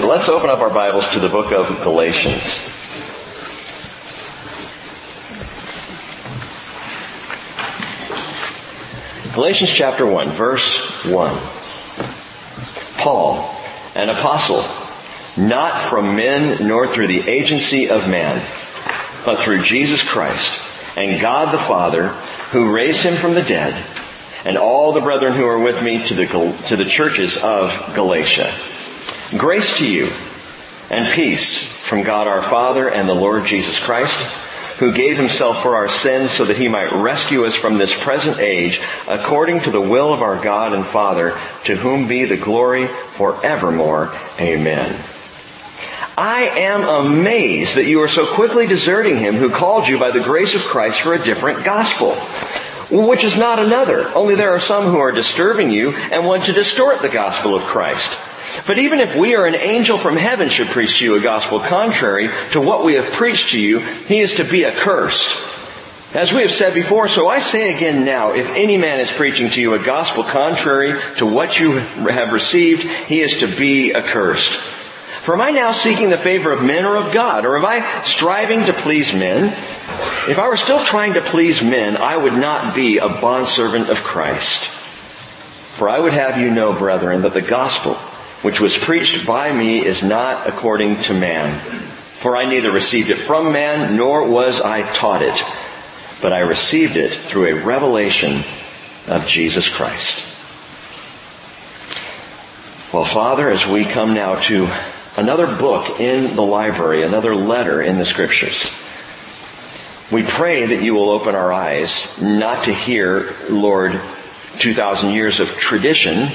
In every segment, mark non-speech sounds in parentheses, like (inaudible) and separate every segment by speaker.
Speaker 1: Let's open up our Bibles to the book of Galatians. Galatians chapter 1, verse 1. Paul, an apostle, not from men nor through the agency of man, but through Jesus Christ and God the Father who raised him from the dead and all the brethren who are with me to the, to the churches of Galatia. Grace to you and peace from God our Father and the Lord Jesus Christ, who gave himself for our sins so that he might rescue us from this present age according to the will of our God and Father, to whom be the glory forevermore. Amen. I am amazed that you are so quickly deserting him who called you by the grace of Christ for a different gospel which is not another. Only there are some who are disturbing you and want to distort the gospel of Christ. But even if we or an angel from heaven should preach to you a gospel contrary to what we have preached to you, he is to be accursed. As we have said before, so I say again now, if any man is preaching to you a gospel contrary to what you have received, he is to be accursed. For am I now seeking the favor of men or of God? Or am I striving to please men? If I were still trying to please men, I would not be a bondservant of Christ. For I would have you know, brethren, that the gospel which was preached by me is not according to man. For I neither received it from man, nor was I taught it, but I received it through a revelation of Jesus Christ. Well, Father, as we come now to another book in the library, another letter in the scriptures, we pray that you will open our eyes not to hear, Lord, 2,000 years of tradition,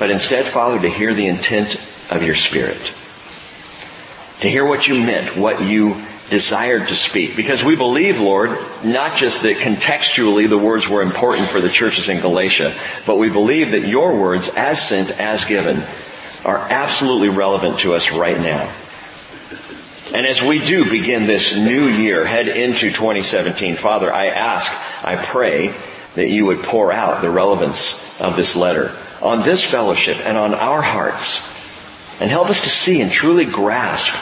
Speaker 1: but instead, Father, to hear the intent of your Spirit. To hear what you meant, what you desired to speak. Because we believe, Lord, not just that contextually the words were important for the churches in Galatia, but we believe that your words, as sent, as given, are absolutely relevant to us right now. And as we do begin this new year, head into 2017, Father, I ask, I pray that you would pour out the relevance of this letter on this fellowship and on our hearts and help us to see and truly grasp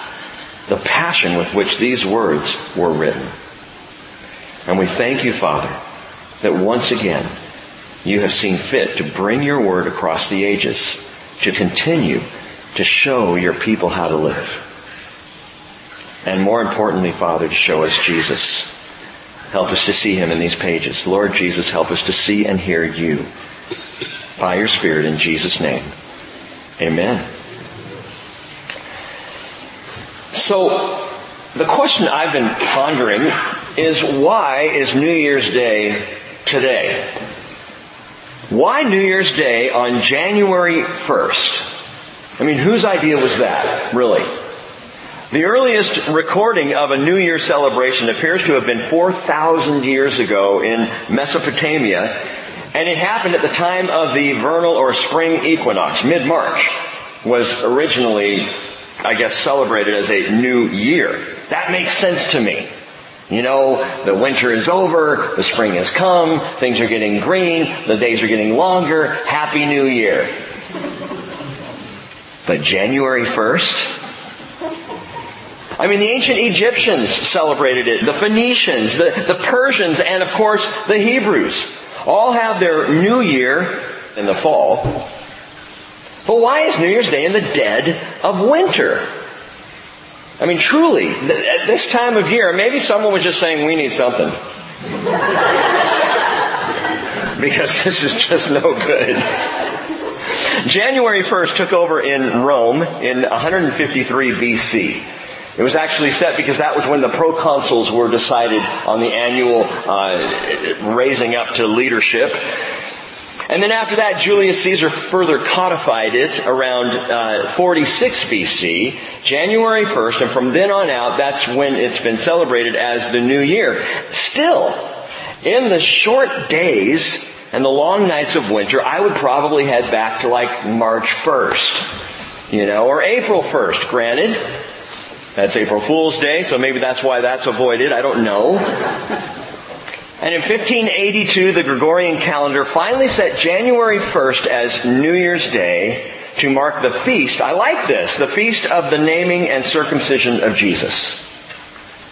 Speaker 1: the passion with which these words were written. And we thank you, Father, that once again you have seen fit to bring your word across the ages to continue to show your people how to live. And more importantly, Father, to show us Jesus. Help us to see Him in these pages. Lord Jesus, help us to see and hear You by your Spirit in Jesus' name. Amen. So, the question I've been pondering is why is New Year's Day today? Why New Year's Day on January 1st? I mean, whose idea was that, really? The earliest recording of a New Year celebration appears to have been 4,000 years ago in Mesopotamia, and it happened at the time of the vernal or spring equinox. Mid-March was originally, I guess, celebrated as a new year. That makes sense to me. You know, the winter is over, the spring has come, things are getting green, the days are getting longer, happy new year. But January 1st, I mean, the ancient Egyptians celebrated it, the Phoenicians, the, the Persians, and of course the Hebrews all have their new year in the fall. But why is New Year's Day in the dead of winter? I mean, truly, at this time of year, maybe someone was just saying, we need something. (laughs) because this is just no good. January 1st took over in Rome in 153 BC. It was actually set because that was when the proconsuls were decided on the annual uh, raising up to leadership. And then after that, Julius Caesar further codified it around uh, 46 BC, January 1st, and from then on out, that's when it's been celebrated as the new year. Still, in the short days and the long nights of winter, I would probably head back to like March 1st, you know, or April 1st, granted. That's April Fool's Day, so maybe that's why that's avoided. I don't know. And in 1582, the Gregorian calendar finally set January 1st as New Year's Day to mark the feast. I like this, the feast of the naming and circumcision of Jesus.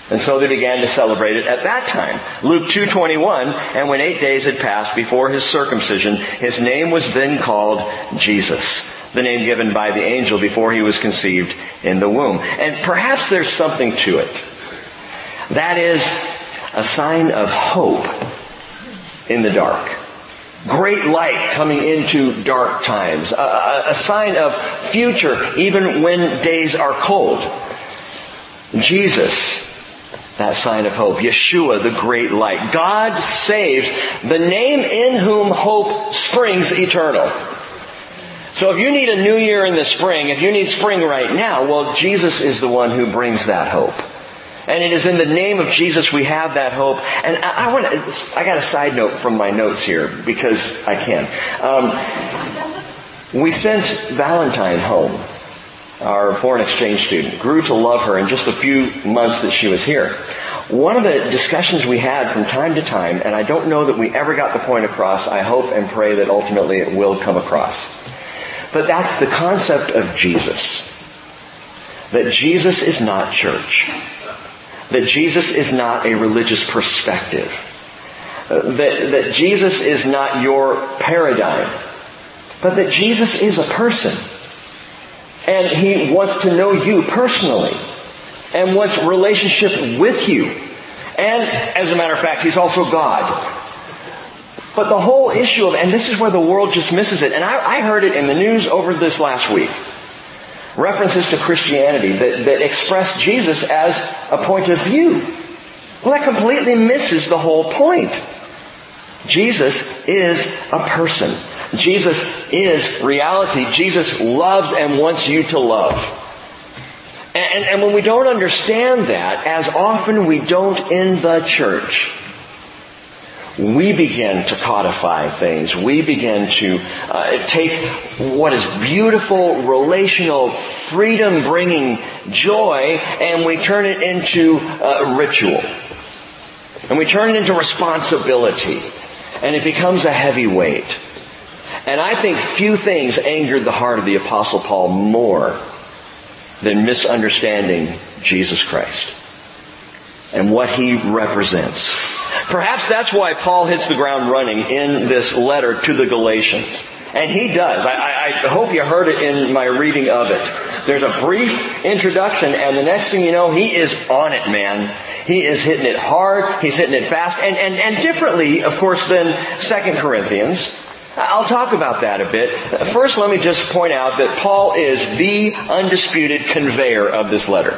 Speaker 1: And so they began to celebrate it at that time. Luke 2.21, and when eight days had passed before his circumcision, his name was then called Jesus. The name given by the angel before he was conceived in the womb. And perhaps there's something to it. That is a sign of hope in the dark. Great light coming into dark times. A, a, sign of future even when days are cold. Jesus, that sign of hope. Yeshua, the great light. God saves the name in whom hope springs eternal. So if you need a new year in the spring, if you need spring right now, well, Jesus is the one who brings that hope. And it is in the name of Jesus we have that hope. And I, I want to, I got a side note from my notes here because I can. Um, we sent Valentine home, our foreign exchange student. Grew to love her in just a few months that she was here. One of the discussions we had from time to time, and I don't know that we ever got the point across, I hope and pray that ultimately it will come across. But that's the concept of Jesus. That Jesus is not church that Jesus is not a religious perspective. That, that Jesus is not your paradigm. But that Jesus is a person. And He wants to know you personally. And wants relationship with you. And as a matter of fact, He's also God. But the whole issue of, and this is where the world just misses it, and I, I heard it in the news over this last week references to Christianity that, that express Jesus as a point of view. Well, that completely misses the whole point. Jesus is a person. Jesus is reality. Jesus loves and wants you to love. And, and, when we don't understand that, as often we don't in the church, we begin to codify things. We begin to uh, take what is beautiful, relational, freedom-bringing joy, and we turn it into uh, ritual. And we turn it into responsibility. And it becomes a heavy weight. And I think few things angered the heart of the Apostle Paul more than misunderstanding Jesus Christ and what he represents. Perhaps that's why Paul hits the ground running in this letter to the Galatians. And he does. I, I, hope you heard it in my reading of it. There's a brief introduction and the next thing you know, he is on it, man. He is hitting it hard, he's hitting it fast, and, and, and differently, of course, than Second Corinthians. I'll talk about that a bit. First, let me just point out that Paul is the undisputed conveyor of this letter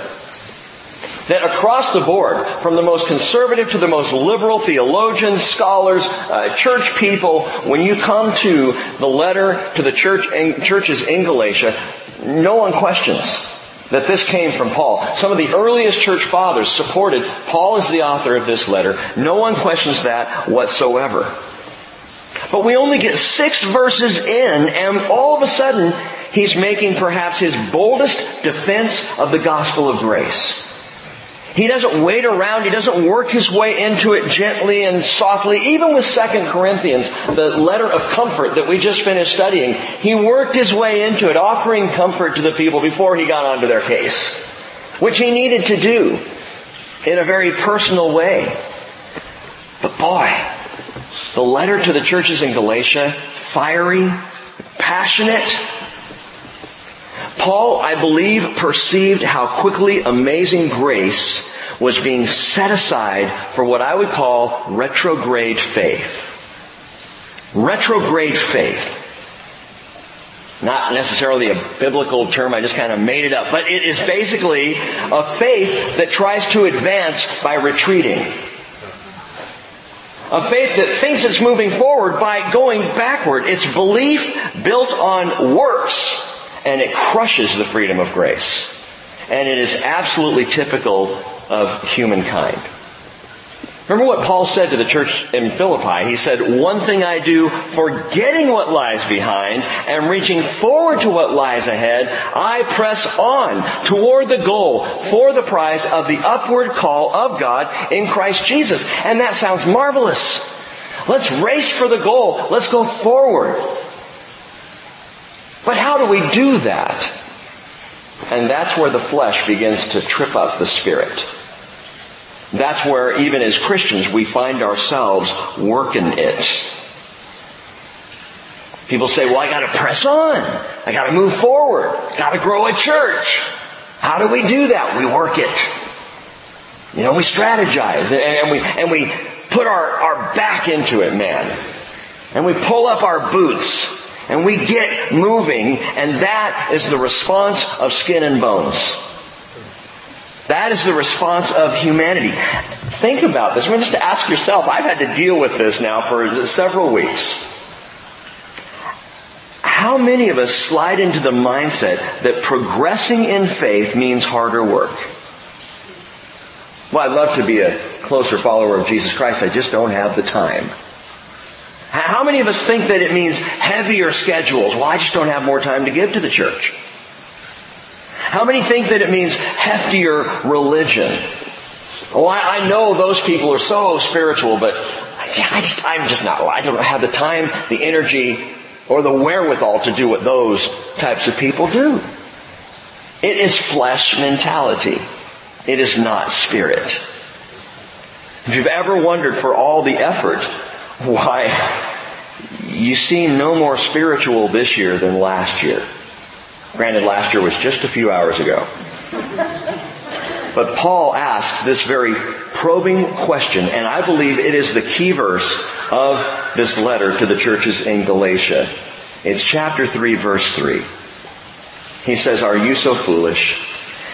Speaker 1: that across the board, from the most conservative to the most liberal theologians, scholars, uh, church people, when you come to the letter to the church in, churches in Galatia, no one questions that this came from Paul. Some of the earliest church fathers supported Paul as the author of this letter. No one questions that whatsoever. But we only get six verses in and all of a sudden he's making perhaps his boldest defense of the gospel of grace. He doesn't wait around. He doesn't work his way into it gently and softly. Even with 2 Corinthians, the letter of comfort that we just finished studying, he worked his way into it, offering comfort to the people before he got onto their case. Which he needed to do in a very personal way. But boy, the letter to the churches in Galatia, fiery, passionate, Paul, I believe, perceived how quickly amazing grace was being set aside for what I would call retrograde faith. Retrograde faith. Not necessarily a biblical term, I just kind of made it up, but it is basically a faith that tries to advance by retreating. A faith that thinks it's moving forward by going backward. It's belief built on works and it crushes the freedom of grace. And it is absolutely typical of humankind. Remember what Paul said to the church in Philippi? He said, one thing I do, forgetting what lies behind and reaching forward to what lies ahead, I press on toward the goal for the prize of the upward call of God in Christ Jesus. And that sounds marvelous. Let's race for the goal. Let's go forward. But how do we do that? And that's where the flesh begins to trip up the spirit. That's where even as Christians we find ourselves working it. People say, well I gotta press on. I gotta move forward. I Gotta grow a church. How do we do that? We work it. You know, we strategize and, and we, and we put our, our back into it, man. And we pull up our boots and we get moving and that is the response of skin and bones. That is the response of humanity. Think about this. I mean, just ask yourself, I've had to deal with this now for several weeks. How many of us slide into the mindset that progressing in faith means harder work? Well, I'd love to be a closer follower of Jesus Christ. I just don't have the time. How many of us think that it means heavier schedules? Well, I just don't have more time to give to the church. How many think that it means heftier religion? Oh, I, I know those people are so spiritual, but I just, I'm just not, I don't have the time, the energy, or the wherewithal to do what those types of people do. It is flesh mentality. It is not spirit. If you've ever wondered for all the effort why you seem no more spiritual this year than last year, Granted, last year was just a few hours ago. But Paul asks this very probing question, and I believe it is the key verse of this letter to the churches in Galatia. It's chapter 3 verse 3. He says, Are you so foolish?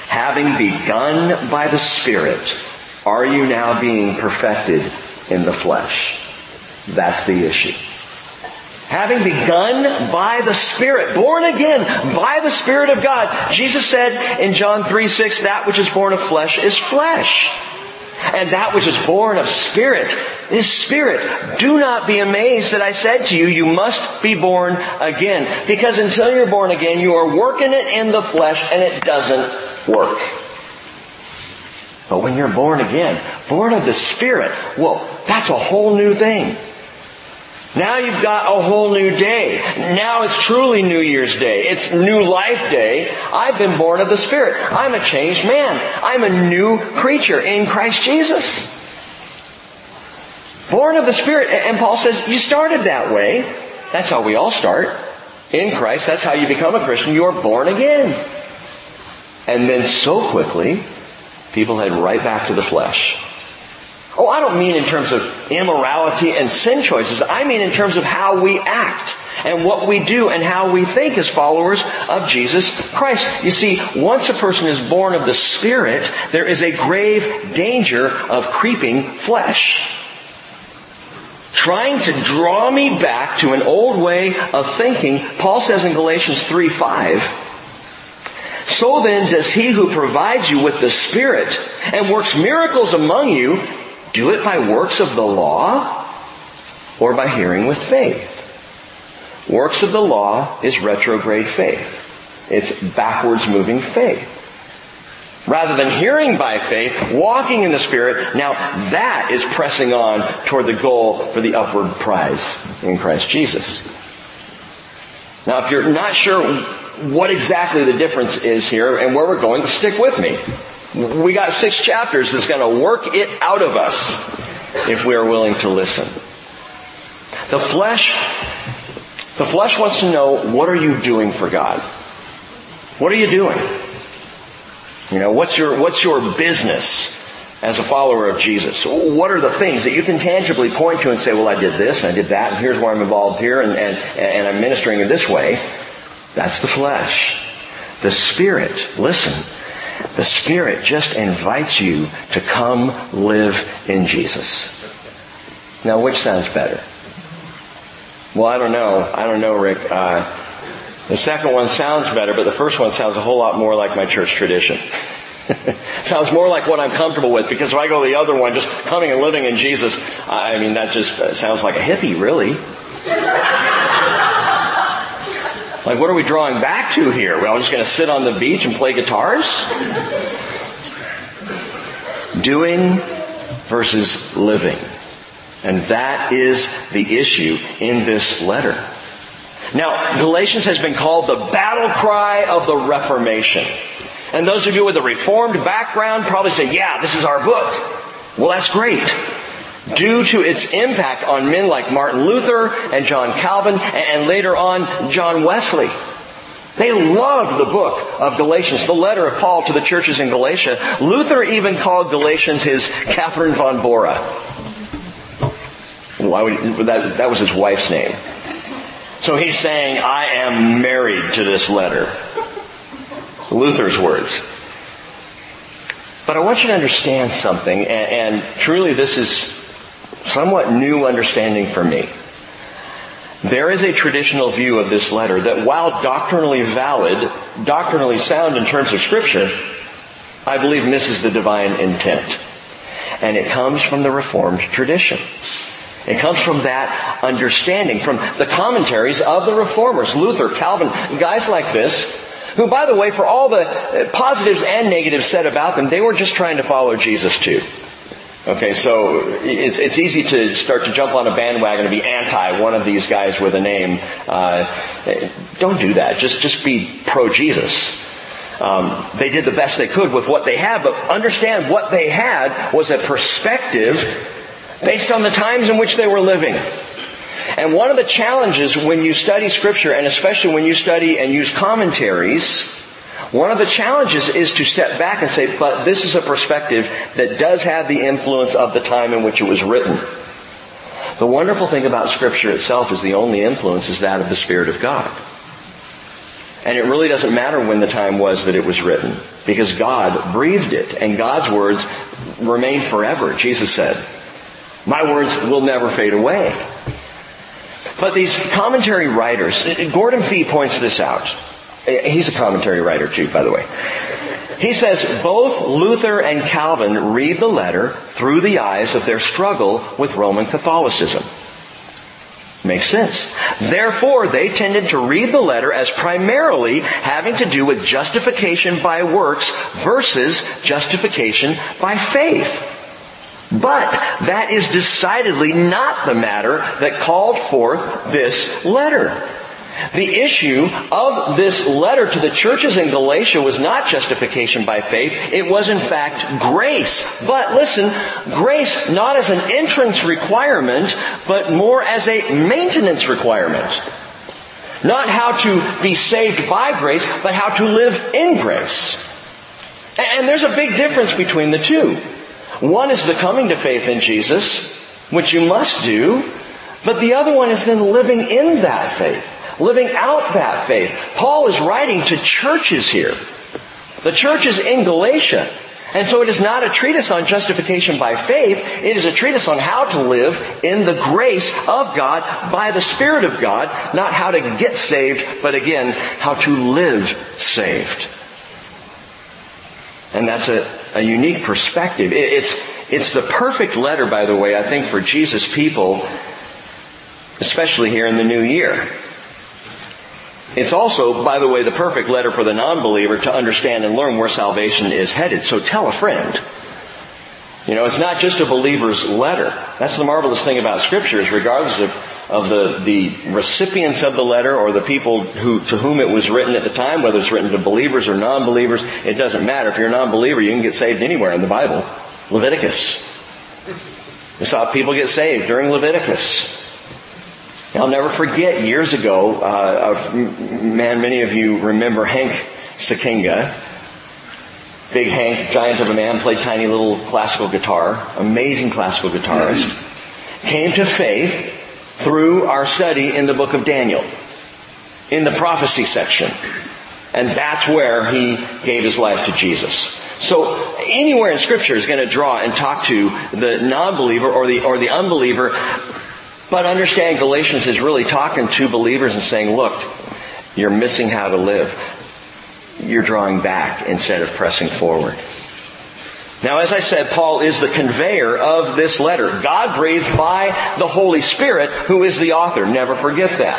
Speaker 1: Having begun by the Spirit, are you now being perfected in the flesh? That's the issue. Having begun by the Spirit, born again by the Spirit of God. Jesus said in John 3, 6, that which is born of flesh is flesh. And that which is born of spirit is spirit. Do not be amazed that I said to you, you must be born again. Because until you're born again, you are working it in the flesh and it doesn't work. But when you're born again, born of the Spirit, well, that's a whole new thing. Now you've got a whole new day. Now it's truly New Year's Day. It's New Life Day. I've been born of the Spirit. I'm a changed man. I'm a new creature in Christ Jesus. Born of the Spirit. And Paul says, you started that way. That's how we all start. In Christ, that's how you become a Christian. You're born again. And then so quickly, people head right back to the flesh. Oh, I don't mean in terms of immorality and sin choices. I mean in terms of how we act and what we do and how we think as followers of Jesus Christ. You see, once a person is born of the Spirit, there is a grave danger of creeping flesh. Trying to draw me back to an old way of thinking, Paul says in Galatians 3 5, so then does he who provides you with the Spirit and works miracles among you do it by works of the law or by hearing with faith? Works of the law is retrograde faith. It's backwards moving faith. Rather than hearing by faith, walking in the Spirit, now that is pressing on toward the goal for the upward prize in Christ Jesus. Now if you're not sure what exactly the difference is here and where we're going, stick with me. We got six chapters that's going to work it out of us if we are willing to listen. The flesh, the flesh wants to know, what are you doing for God? What are you doing? You know, what's your, what's your business as a follower of Jesus? What are the things that you can tangibly point to and say, well, I did this, and I did that, and here's where I'm involved here, and, and, and I'm ministering in this way. That's the flesh. The Spirit, listen, the Spirit just invites you to come live in Jesus. Now, which sounds better? Well, I don't know. I don't know, Rick. Uh, the second one sounds better, but the first one sounds a whole lot more like my church tradition. (laughs) sounds more like what I'm comfortable with because if I go the other one, just coming and living in Jesus, I mean, that just uh, sounds like a hippie, really. Like, what are we drawing back to here? We're all just going to sit on the beach and play guitars? Doing versus living. And that is the issue in this letter. Now, Galatians has been called the battle cry of the Reformation. And those of you with a Reformed background probably say, yeah, this is our book. Well, that's great. Due to its impact on men like Martin Luther and John Calvin and later on John Wesley. They loved the book of Galatians, the letter of Paul to the churches in Galatia. Luther even called Galatians his Catherine von Bora. Why would, that, that was his wife's name. So he's saying, I am married to this letter. Luther's words. But I want you to understand something, and, and truly this is somewhat new understanding for me. There is a traditional view of this letter that while doctrinally valid, doctrinally sound in terms of scripture, I believe misses the divine intent. And it comes from the Reformed tradition. It comes from that understanding, from the commentaries of the Reformers, Luther, Calvin, guys like this, who by the way, for all the positives and negatives said about them, they were just trying to follow Jesus too. Okay, so it's, it's easy to start to jump on a bandwagon and be anti one of these guys with a name. Uh, don't do that. Just just be pro Jesus. Um, they did the best they could with what they had, but understand what they had was a perspective based on the times in which they were living. And one of the challenges when you study scripture, and especially when you study and use commentaries, one of the challenges is to step back and say, but this is a perspective that does have the influence of the time in which it was written. The wonderful thing about scripture itself is the only influence is that of the Spirit of God. And it really doesn't matter when the time was that it was written, because God breathed it, and God's words remain forever, Jesus said. My words will never fade away. But these commentary writers, Gordon Fee points this out. He's a commentary writer too, by the way. He says both Luther and Calvin read the letter through the eyes of their struggle with Roman Catholicism. Makes sense. Therefore, they tended to read the letter as primarily having to do with justification by works versus justification by faith. But that is decidedly not the matter that called forth this letter. The issue of this letter to the churches in Galatia was not justification by faith. It was in fact grace. But listen, grace not as an entrance requirement, but more as a maintenance requirement. Not how to be saved by grace, but how to live in grace. And there's a big difference between the two. One is the coming to faith in Jesus, which you must do, but the other one is then living in that faith living out that faith. Paul is writing to churches here. The churches in Galatia. And so it is not a treatise on justification by faith. It is a treatise on how to live in the grace of God by the Spirit of God. Not how to get saved, but again, how to live saved. And that's a, a unique perspective. It, it's, it's the perfect letter, by the way, I think, for Jesus people, especially here in the new year. It's also, by the way, the perfect letter for the non-believer to understand and learn where salvation is headed. So tell a friend. You know, it's not just a believer's letter. That's the marvelous thing about scripture is regardless of, of the, the recipients of the letter or the people who, to whom it was written at the time, whether it's written to believers or non-believers, it doesn't matter. If you're a non-believer, you can get saved anywhere in the Bible. Leviticus. We saw people get saved during Leviticus. I'll never forget years ago, uh, man, many of you remember Hank Sakinga. Big Hank, giant of a man, played tiny little classical guitar, amazing classical guitarist. Came to faith through our study in the book of Daniel, in the prophecy section. And that's where he gave his life to Jesus. So anywhere in scripture is going to draw and talk to the non-believer or the, or the unbeliever but understand Galatians is really talking to believers and saying, look, you're missing how to live. You're drawing back instead of pressing forward. Now, as I said, Paul is the conveyor of this letter. God breathed by the Holy Spirit, who is the author. Never forget that.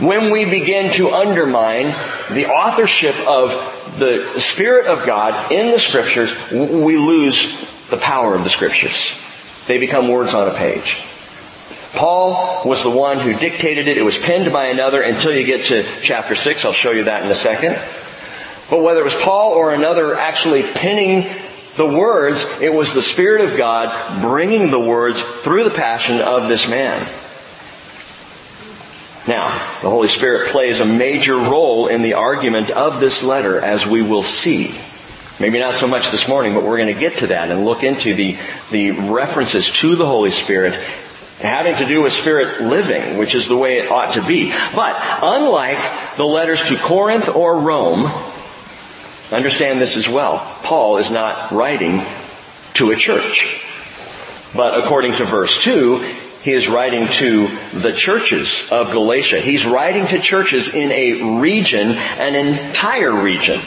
Speaker 1: When we begin to undermine the authorship of the Spirit of God in the Scriptures, we lose the power of the Scriptures. They become words on a page. Paul was the one who dictated it. It was penned by another until you get to chapter 6. I'll show you that in a second. But whether it was Paul or another actually penning the words, it was the Spirit of God bringing the words through the passion of this man. Now, the Holy Spirit plays a major role in the argument of this letter as we will see. Maybe not so much this morning, but we're going to get to that and look into the, the references to the Holy Spirit having to do with spirit living, which is the way it ought to be. But unlike the letters to Corinth or Rome, understand this as well. Paul is not writing to a church. But according to verse 2, he is writing to the churches of Galatia. He's writing to churches in a region, an entire region.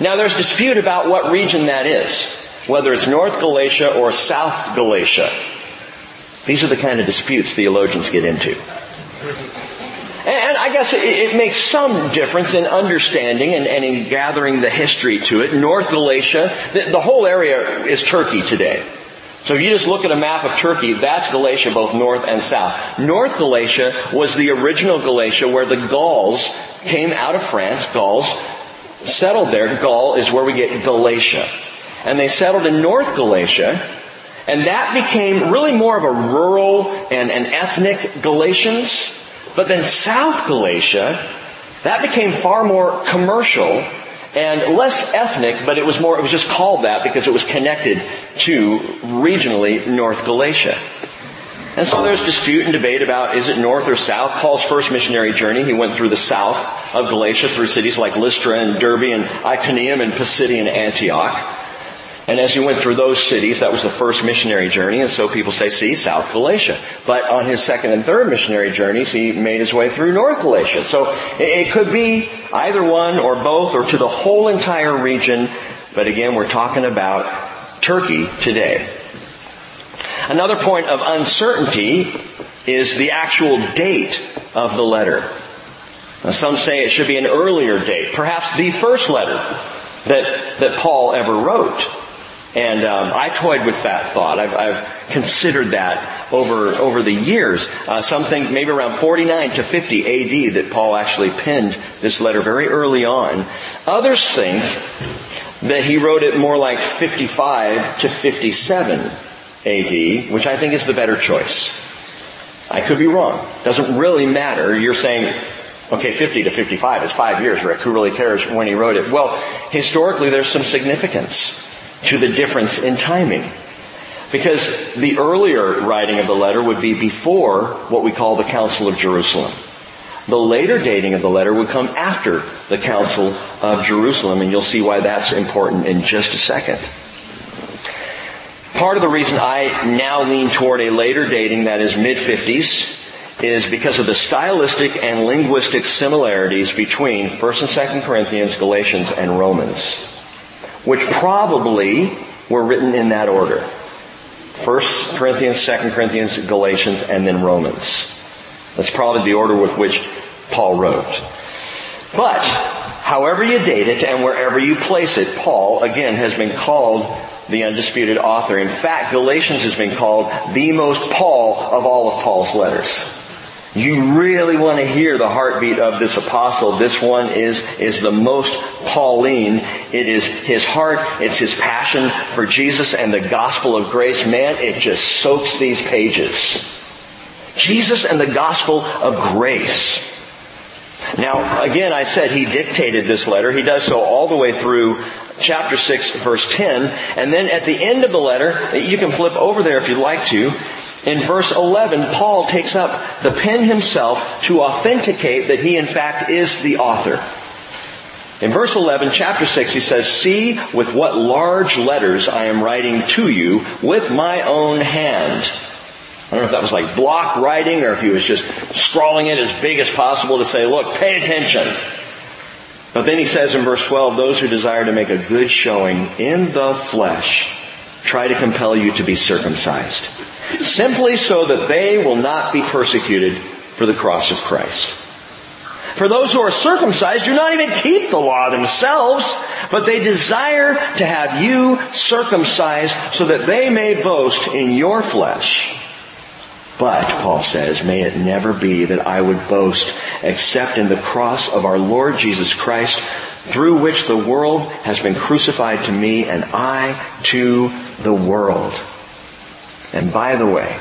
Speaker 1: Now there's dispute about what region that is, whether it's North Galatia or South Galatia. These are the kind of disputes theologians get into. And I guess it, makes some difference in understanding and, in gathering the history to it. North Galatia, the whole area is Turkey today. So if you just look at a map of Turkey, that's Galatia, both north and south. North Galatia was the original Galatia where the Gauls came out of France. Gauls settled there. Gaul is where we get Galatia. And they settled in North Galatia, and that became really more of a rural and an ethnic Galatians. But then South Galatia, that became far more commercial and less ethnic, but it was more, it was just called that because it was connected to regionally North Galatia. And so there's dispute and debate about is it north or south. Paul's first missionary journey, he went through the south of Galatia through cities like Lystra and Derbe and Iconium and Pisidian Antioch. And as he went through those cities, that was the first missionary journey, and so people say, see, South Galatia. But on his second and third missionary journeys, he made his way through North Galatia. So it could be either one or both or to the whole entire region. But again, we're talking about Turkey today. Another point of uncertainty is the actual date of the letter. Now, some say it should be an earlier date, perhaps the first letter that, that Paul ever wrote. And um, I toyed with that thought. I've, I've considered that over over the years. Uh, some think maybe around 49 to 50 A.D. that Paul actually penned this letter very early on. Others think that he wrote it more like 55 to 57 A.D., which I think is the better choice. I could be wrong. Doesn't really matter. You're saying Okay, 50 to 55 is five years, Rick. Who really cares when he wrote it? Well, historically there's some significance to the difference in timing. Because the earlier writing of the letter would be before what we call the Council of Jerusalem. The later dating of the letter would come after the Council of Jerusalem, and you'll see why that's important in just a second. Part of the reason I now lean toward a later dating that is mid-50s is because of the stylistic and linguistic similarities between 1st and 2nd Corinthians, Galatians, and Romans which probably were written in that order. First Corinthians, Second Corinthians, Galatians, and then Romans. That's probably the order with which Paul wrote. But, however you date it and wherever you place it, Paul, again, has been called the undisputed author. In fact, Galatians has been called the most Paul of all of Paul's letters. You really want to hear the heartbeat of this apostle. This one is, is the most Pauline. It is his heart. It's his passion for Jesus and the gospel of grace. Man, it just soaks these pages. Jesus and the gospel of grace. Now, again, I said he dictated this letter. He does so all the way through chapter 6 verse 10. And then at the end of the letter, you can flip over there if you'd like to, in verse 11, Paul takes up the pen himself to authenticate that he in fact is the author. In verse 11, chapter 6, he says, See with what large letters I am writing to you with my own hand. I don't know if that was like block writing or if he was just scrawling it as big as possible to say, look, pay attention. But then he says in verse 12, those who desire to make a good showing in the flesh try to compel you to be circumcised simply so that they will not be persecuted for the cross of Christ. For those who are circumcised do not even keep the law themselves, but they desire to have you circumcised so that they may boast in your flesh. But, Paul says, may it never be that I would boast except in the cross of our Lord Jesus Christ, through which the world has been crucified to me and I to the world. And by the way,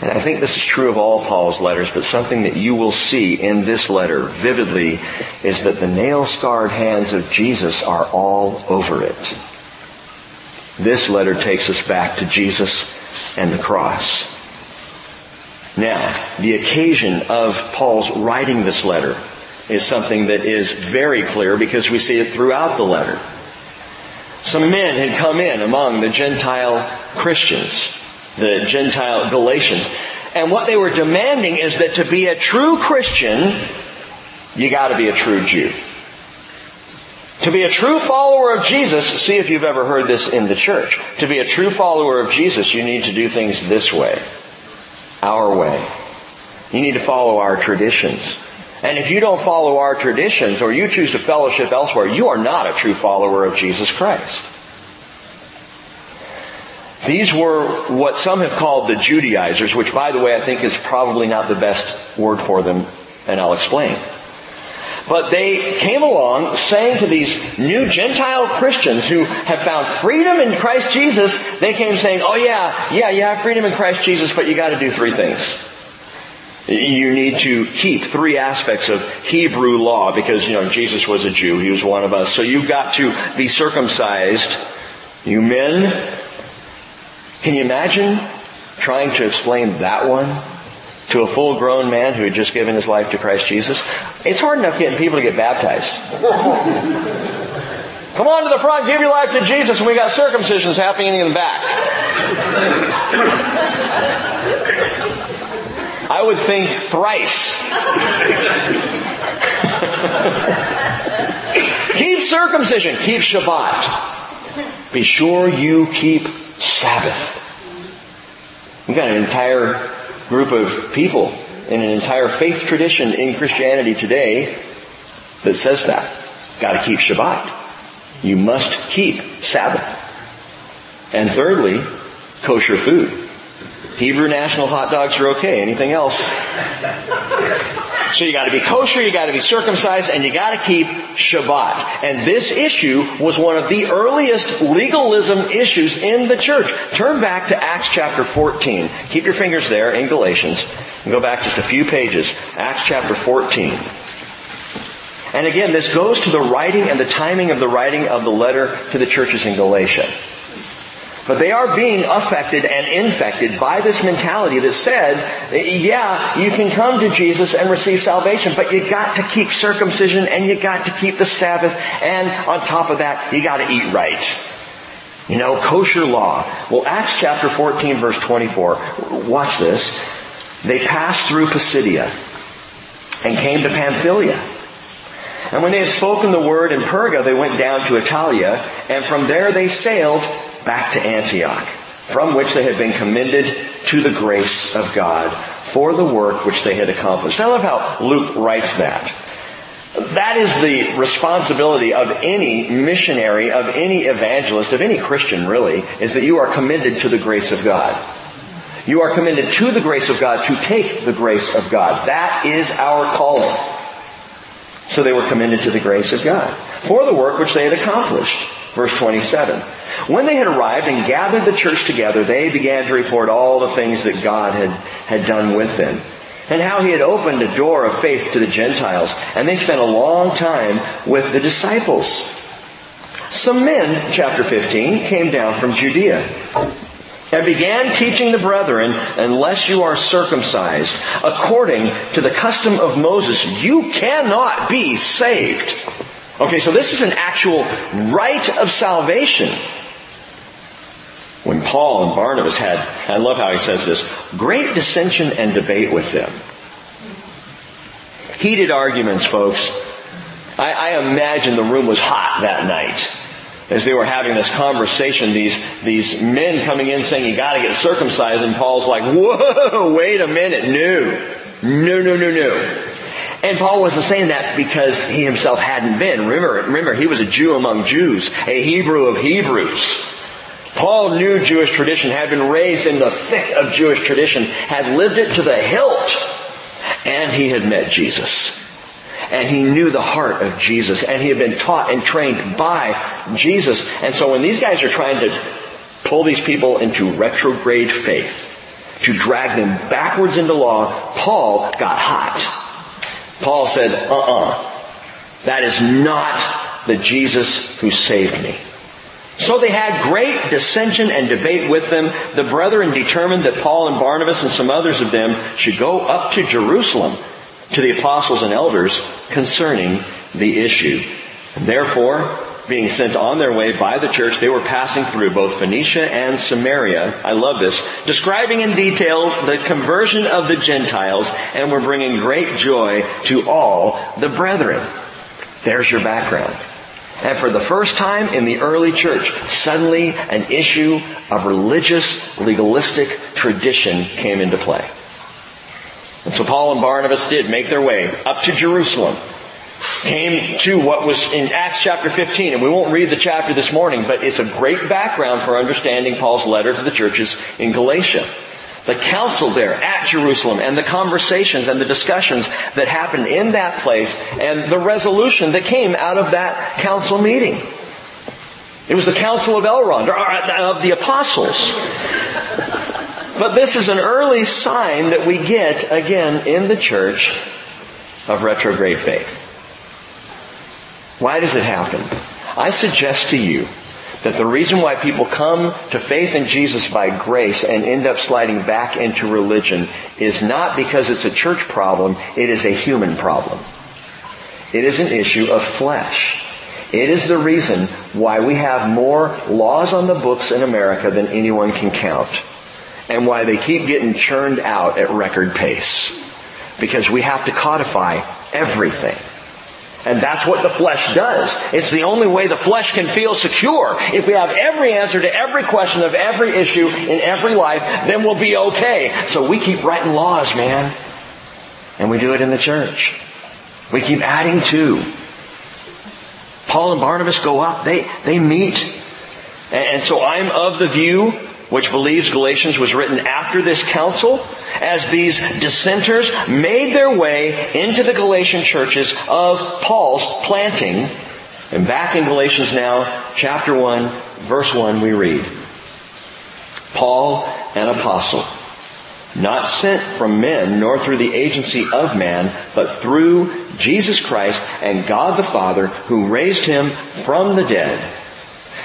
Speaker 1: and I think this is true of all Paul's letters, but something that you will see in this letter vividly is that the nail-scarred hands of Jesus are all over it. This letter takes us back to Jesus and the cross. Now, the occasion of Paul's writing this letter is something that is very clear because we see it throughout the letter. Some men had come in among the Gentile Christians, the Gentile Galatians, and what they were demanding is that to be a true Christian, you gotta be a true Jew. To be a true follower of Jesus, see if you've ever heard this in the church. To be a true follower of Jesus, you need to do things this way our way. You need to follow our traditions. And if you don't follow our traditions or you choose to fellowship elsewhere, you are not a true follower of Jesus Christ. These were what some have called the Judaizers, which by the way I think is probably not the best word for them, and I'll explain. But they came along saying to these new Gentile Christians who have found freedom in Christ Jesus, they came saying, oh yeah, yeah, you have freedom in Christ Jesus, but you gotta do three things. You need to keep three aspects of Hebrew law because, you know, Jesus was a Jew. He was one of us. So you've got to be circumcised. You men, can you imagine trying to explain that one to a full grown man who had just given his life to Christ Jesus? It's hard enough getting people to get baptized. Come on to the front, give your life to Jesus, and we got circumcisions happening in the back. I would think thrice. (laughs) keep circumcision, keep Shabbat. Be sure you keep Sabbath. We've got an entire group of people in an entire faith tradition in Christianity today that says that. Gotta keep Shabbat. You must keep Sabbath. And thirdly, kosher food. Hebrew national hot dogs are okay. Anything else? So you gotta be kosher, you gotta be circumcised, and you gotta keep Shabbat. And this issue was one of the earliest legalism issues in the church. Turn back to Acts chapter 14. Keep your fingers there in Galatians. And go back just a few pages. Acts chapter 14. And again, this goes to the writing and the timing of the writing of the letter to the churches in Galatia. But they are being affected and infected by this mentality that said, yeah, you can come to Jesus and receive salvation, but you got to keep circumcision and you got to keep the Sabbath and on top of that, you got to eat right. You know, kosher law. Well, Acts chapter 14 verse 24, watch this. They passed through Pisidia and came to Pamphylia. And when they had spoken the word in Perga, they went down to Attalia, and from there they sailed back to Antioch, from which they had been commended to the grace of God for the work which they had accomplished. I love how Luke writes that. That is the responsibility of any missionary, of any evangelist, of any Christian really, is that you are commended to the grace of God. You are commended to the grace of God to take the grace of God. That is our calling. So they were commended to the grace of God for the work which they had accomplished. Verse 27. When they had arrived and gathered the church together, they began to report all the things that God had, had done with them and how he had opened a door of faith to the Gentiles. And they spent a long time with the disciples. Some men, chapter 15, came down from Judea and began teaching the brethren, unless you are circumcised according to the custom of Moses, you cannot be saved. Okay, so this is an actual rite of salvation when Paul and Barnabas had, I love how he says this, great dissension and debate with them. Heated arguments, folks. I, I imagine the room was hot that night as they were having this conversation, these, these men coming in saying, you gotta get circumcised, and Paul's like, whoa, (laughs) wait a minute, no. No, no, no, no. And Paul wasn't saying that because he himself hadn't been. Remember, remember, he was a Jew among Jews, a Hebrew of Hebrews. Paul knew Jewish tradition, had been raised in the thick of Jewish tradition, had lived it to the hilt, and he had met Jesus. And he knew the heart of Jesus, and he had been taught and trained by Jesus. And so when these guys are trying to pull these people into retrograde faith, to drag them backwards into law, Paul got hot. Paul said, uh-uh, that is not the Jesus who saved me. So they had great dissension and debate with them. The brethren determined that Paul and Barnabas and some others of them should go up to Jerusalem to the apostles and elders concerning the issue. Therefore, being sent on their way by the church, they were passing through both Phoenicia and Samaria. I love this. Describing in detail the conversion of the Gentiles and were bringing great joy to all the brethren. There's your background. And for the first time in the early church, suddenly an issue of religious, legalistic tradition came into play. And so Paul and Barnabas did make their way up to Jerusalem, came to what was in Acts chapter 15, and we won't read the chapter this morning, but it's a great background for understanding Paul's letter to the churches in Galatia the council there at Jerusalem and the conversations and the discussions that happened in that place and the resolution that came out of that council meeting. It was the council of Elrond, uh, of the apostles. But this is an early sign that we get again in the church of retrograde faith. Why does it happen? I suggest to you that the reason why people come to faith in Jesus by grace and end up sliding back into religion is not because it's a church problem, it is a human problem. It is an issue of flesh. It is the reason why we have more laws on the books in America than anyone can count. And why they keep getting churned out at record pace. Because we have to codify everything. And that's what the flesh does. It's the only way the flesh can feel secure. If we have every answer to every question of every issue in every life, then we'll be okay. So we keep writing laws, man. And we do it in the church. We keep adding to. Paul and Barnabas go up, they, they meet. And so I'm of the view, which believes Galatians was written after this council, as these dissenters made their way into the Galatian churches of Paul's planting. And back in Galatians now, chapter 1, verse 1, we read, Paul, an apostle, not sent from men nor through the agency of man, but through Jesus Christ and God the Father who raised him from the dead.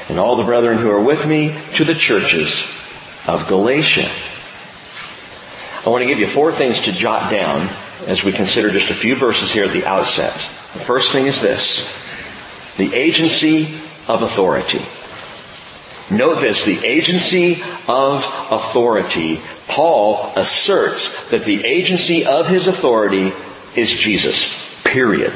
Speaker 1: And all the brethren who are with me to the churches of Galatia. I want to give you four things to jot down as we consider just a few verses here at the outset. The first thing is this. The agency of authority. Note this, the agency of authority. Paul asserts that the agency of his authority is Jesus. Period.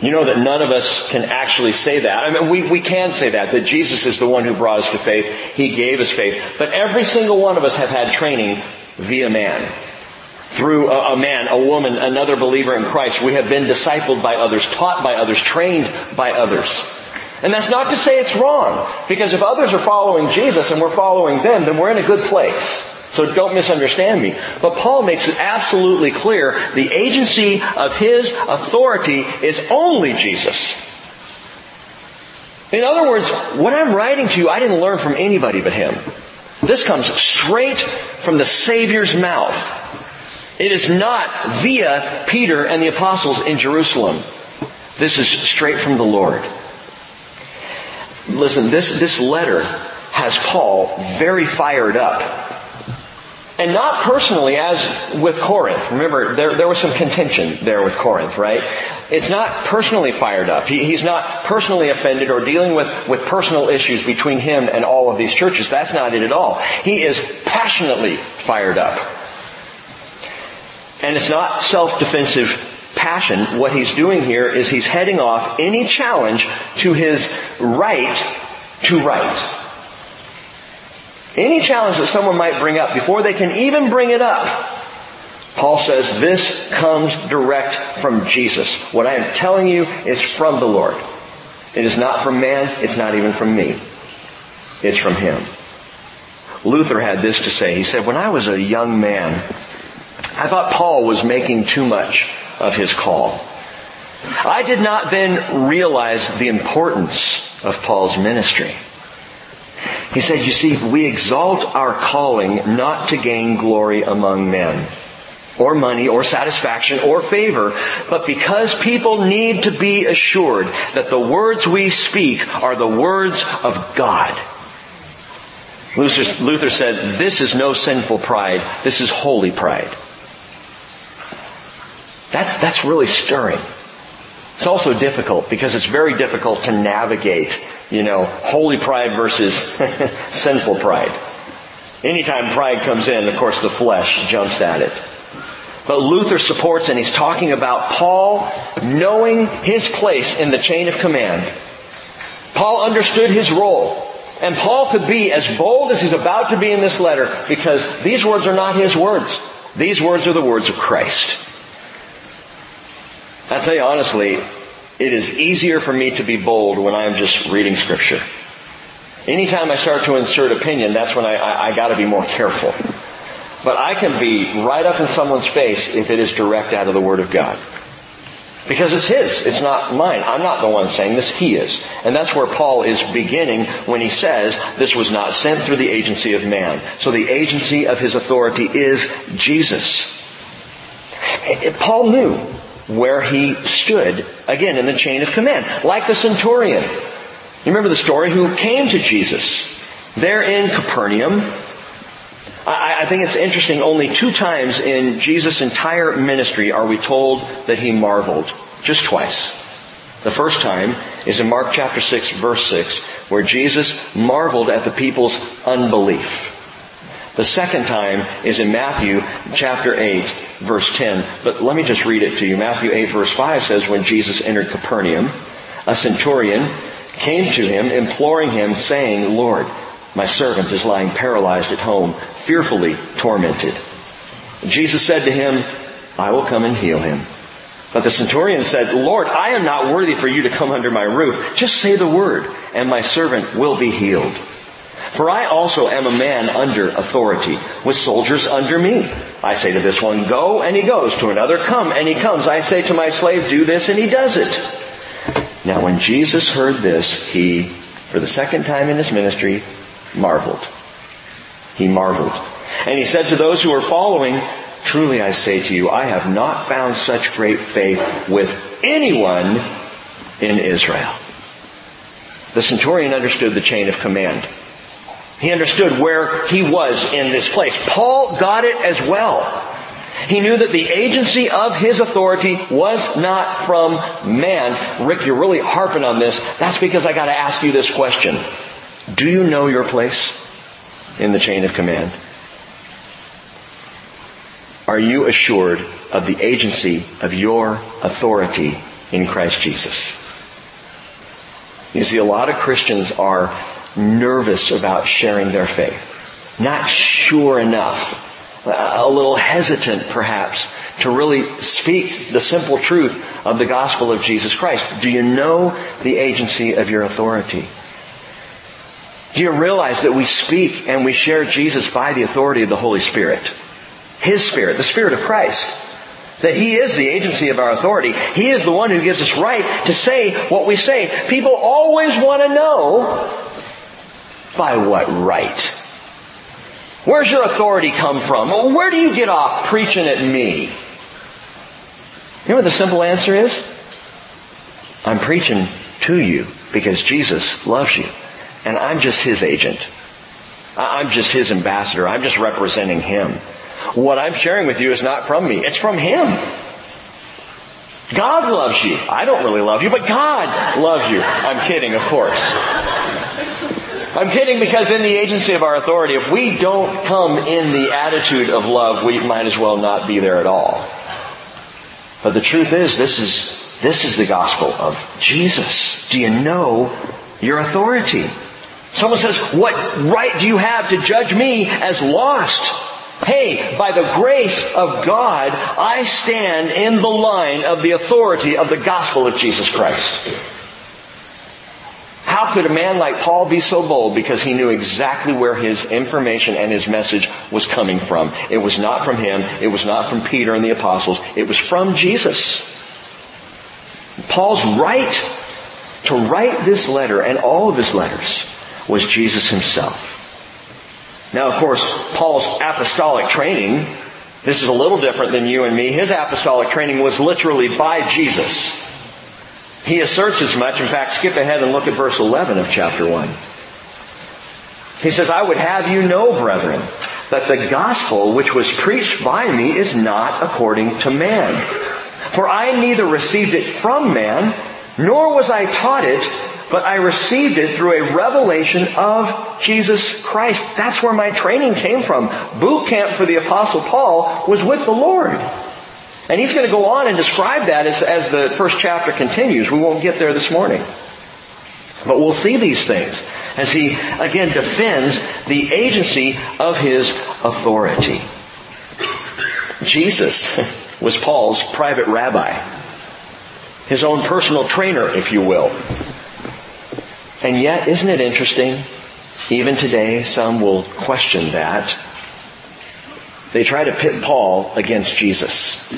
Speaker 1: You know that none of us can actually say that. I mean, we, we can say that, that Jesus is the one who brought us to faith. He gave us faith. But every single one of us have had training via man. Through a, a man, a woman, another believer in Christ. We have been discipled by others, taught by others, trained by others. And that's not to say it's wrong. Because if others are following Jesus and we're following them, then we're in a good place. So don't misunderstand me. But Paul makes it absolutely clear the agency of his authority is only Jesus. In other words, what I'm writing to you, I didn't learn from anybody but him. This comes straight from the Savior's mouth. It is not via Peter and the apostles in Jerusalem. This is straight from the Lord. Listen, this, this letter has Paul very fired up and not personally as with Corinth. Remember, there, there was some contention there with Corinth, right? It's not personally fired up. He, he's not personally offended or dealing with, with personal issues between him and all of these churches. That's not it at all. He is passionately fired up. And it's not self-defensive passion. What he's doing here is he's heading off any challenge to his right to write. Any challenge that someone might bring up, before they can even bring it up, Paul says this comes direct from Jesus. What I am telling you is from the Lord. It is not from man, it's not even from me. It's from Him. Luther had this to say. He said, when I was a young man, I thought Paul was making too much of his call. I did not then realize the importance of Paul's ministry. He said, you see, we exalt our calling not to gain glory among men, or money, or satisfaction, or favor, but because people need to be assured that the words we speak are the words of God. Luther, Luther said, this is no sinful pride, this is holy pride. That's, that's really stirring. It's also difficult because it's very difficult to navigate, you know, holy pride versus (laughs) sinful pride. Anytime pride comes in, of course the flesh jumps at it. But Luther supports and he's talking about Paul knowing his place in the chain of command. Paul understood his role. And Paul could be as bold as he's about to be in this letter because these words are not his words. These words are the words of Christ. I tell you honestly, it is easier for me to be bold when I'm just reading scripture. Anytime I start to insert opinion, that's when I, I, I gotta be more careful. But I can be right up in someone's face if it is direct out of the Word of God. Because it's His. It's not mine. I'm not the one saying this. He is. And that's where Paul is beginning when he says this was not sent through the agency of man. So the agency of His authority is Jesus. Paul knew where he stood, again, in the chain of command, like the centurion. You remember the story? Who came to Jesus there in Capernaum. I, I think it's interesting, only two times in Jesus' entire ministry are we told that he marveled. Just twice. The first time is in Mark chapter 6 verse 6, where Jesus marveled at the people's unbelief. The second time is in Matthew chapter 8 verse 10. But let me just read it to you. Matthew 8 verse 5 says, when Jesus entered Capernaum, a centurion came to him imploring him saying, Lord, my servant is lying paralyzed at home, fearfully tormented. Jesus said to him, I will come and heal him. But the centurion said, Lord, I am not worthy for you to come under my roof. Just say the word, and my servant will be healed. For I also am a man under authority, with soldiers under me. I say to this one, go, and he goes. To another, come, and he comes. I say to my slave, do this, and he does it. Now when Jesus heard this, he, for the second time in his ministry, marveled. He marveled. And he said to those who were following, truly I say to you, I have not found such great faith with anyone in Israel. The centurion understood the chain of command. He understood where he was in this place. Paul got it as well. He knew that the agency of his authority was not from man. Rick, you're really harping on this. That's because I gotta ask you this question. Do you know your place in the chain of command? Are you assured of the agency of your authority in Christ Jesus? You see, a lot of Christians are nervous about sharing their faith. Not sure enough. A little hesitant perhaps to really speak the simple truth of the gospel of Jesus Christ. Do you know the agency of your authority? Do you realize that we speak and we share Jesus by the authority of the Holy Spirit? His Spirit, the Spirit of Christ. That He is the agency of our authority. He is the one who gives us right to say what we say. People always want to know by what right? Where's your authority come from? Where do you get off preaching at me? You know what the simple answer is? I'm preaching to you because Jesus loves you. And I'm just His agent. I'm just His ambassador. I'm just representing Him. What I'm sharing with you is not from me. It's from Him. God loves you. I don't really love you, but God loves you. I'm kidding, of course. I'm kidding because in the agency of our authority, if we don't come in the attitude of love, we might as well not be there at all. But the truth is, this is, this is the gospel of Jesus. Do you know your authority? Someone says, what right do you have to judge me as lost? Hey, by the grace of God, I stand in the line of the authority of the gospel of Jesus Christ. How could a man like Paul be so bold? Because he knew exactly where his information and his message was coming from. It was not from him. It was not from Peter and the apostles. It was from Jesus. Paul's right to write this letter and all of his letters was Jesus himself. Now, of course, Paul's apostolic training, this is a little different than you and me. His apostolic training was literally by Jesus. He asserts as much. In fact, skip ahead and look at verse 11 of chapter 1. He says, I would have you know, brethren, that the gospel which was preached by me is not according to man. For I neither received it from man, nor was I taught it, but I received it through a revelation of Jesus Christ. That's where my training came from. Boot camp for the apostle Paul was with the Lord. And he's going to go on and describe that as, as the first chapter continues. We won't get there this morning. But we'll see these things as he again defends the agency of his authority. Jesus was Paul's private rabbi. His own personal trainer, if you will. And yet, isn't it interesting? Even today, some will question that. They try to pit Paul against Jesus.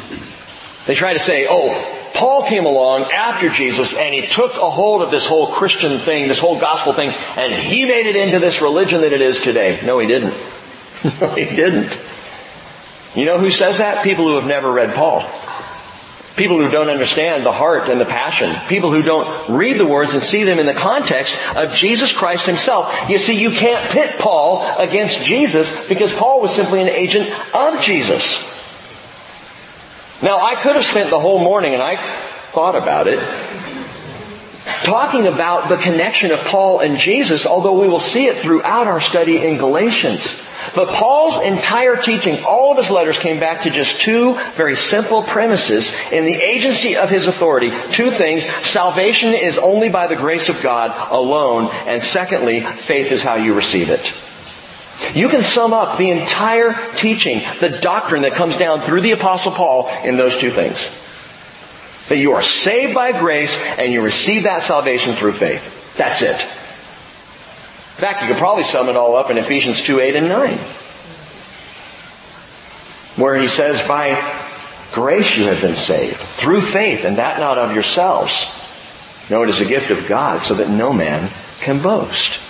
Speaker 1: They try to say, oh, Paul came along after Jesus and he took a hold of this whole Christian thing, this whole gospel thing, and he made it into this religion that it is today. No, he didn't. (laughs) no, he didn't. You know who says that? People who have never read Paul. People who don't understand the heart and the passion. People who don't read the words and see them in the context of Jesus Christ himself. You see, you can't pit Paul against Jesus because Paul was simply an agent of Jesus. Now, I could have spent the whole morning, and I thought about it, talking about the connection of Paul and Jesus, although we will see it throughout our study in Galatians. But Paul's entire teaching, all of his letters came back to just two very simple premises in the agency of his authority. Two things. Salvation is only by the grace of God alone. And secondly, faith is how you receive it. You can sum up the entire teaching, the doctrine that comes down through the apostle Paul in those two things. That you are saved by grace and you receive that salvation through faith. That's it. In fact, you could probably sum it all up in Ephesians 2, 8, and 9. Where he says, by grace you have been saved, through faith, and that not of yourselves. No, it is a gift of God, so that no man can boast.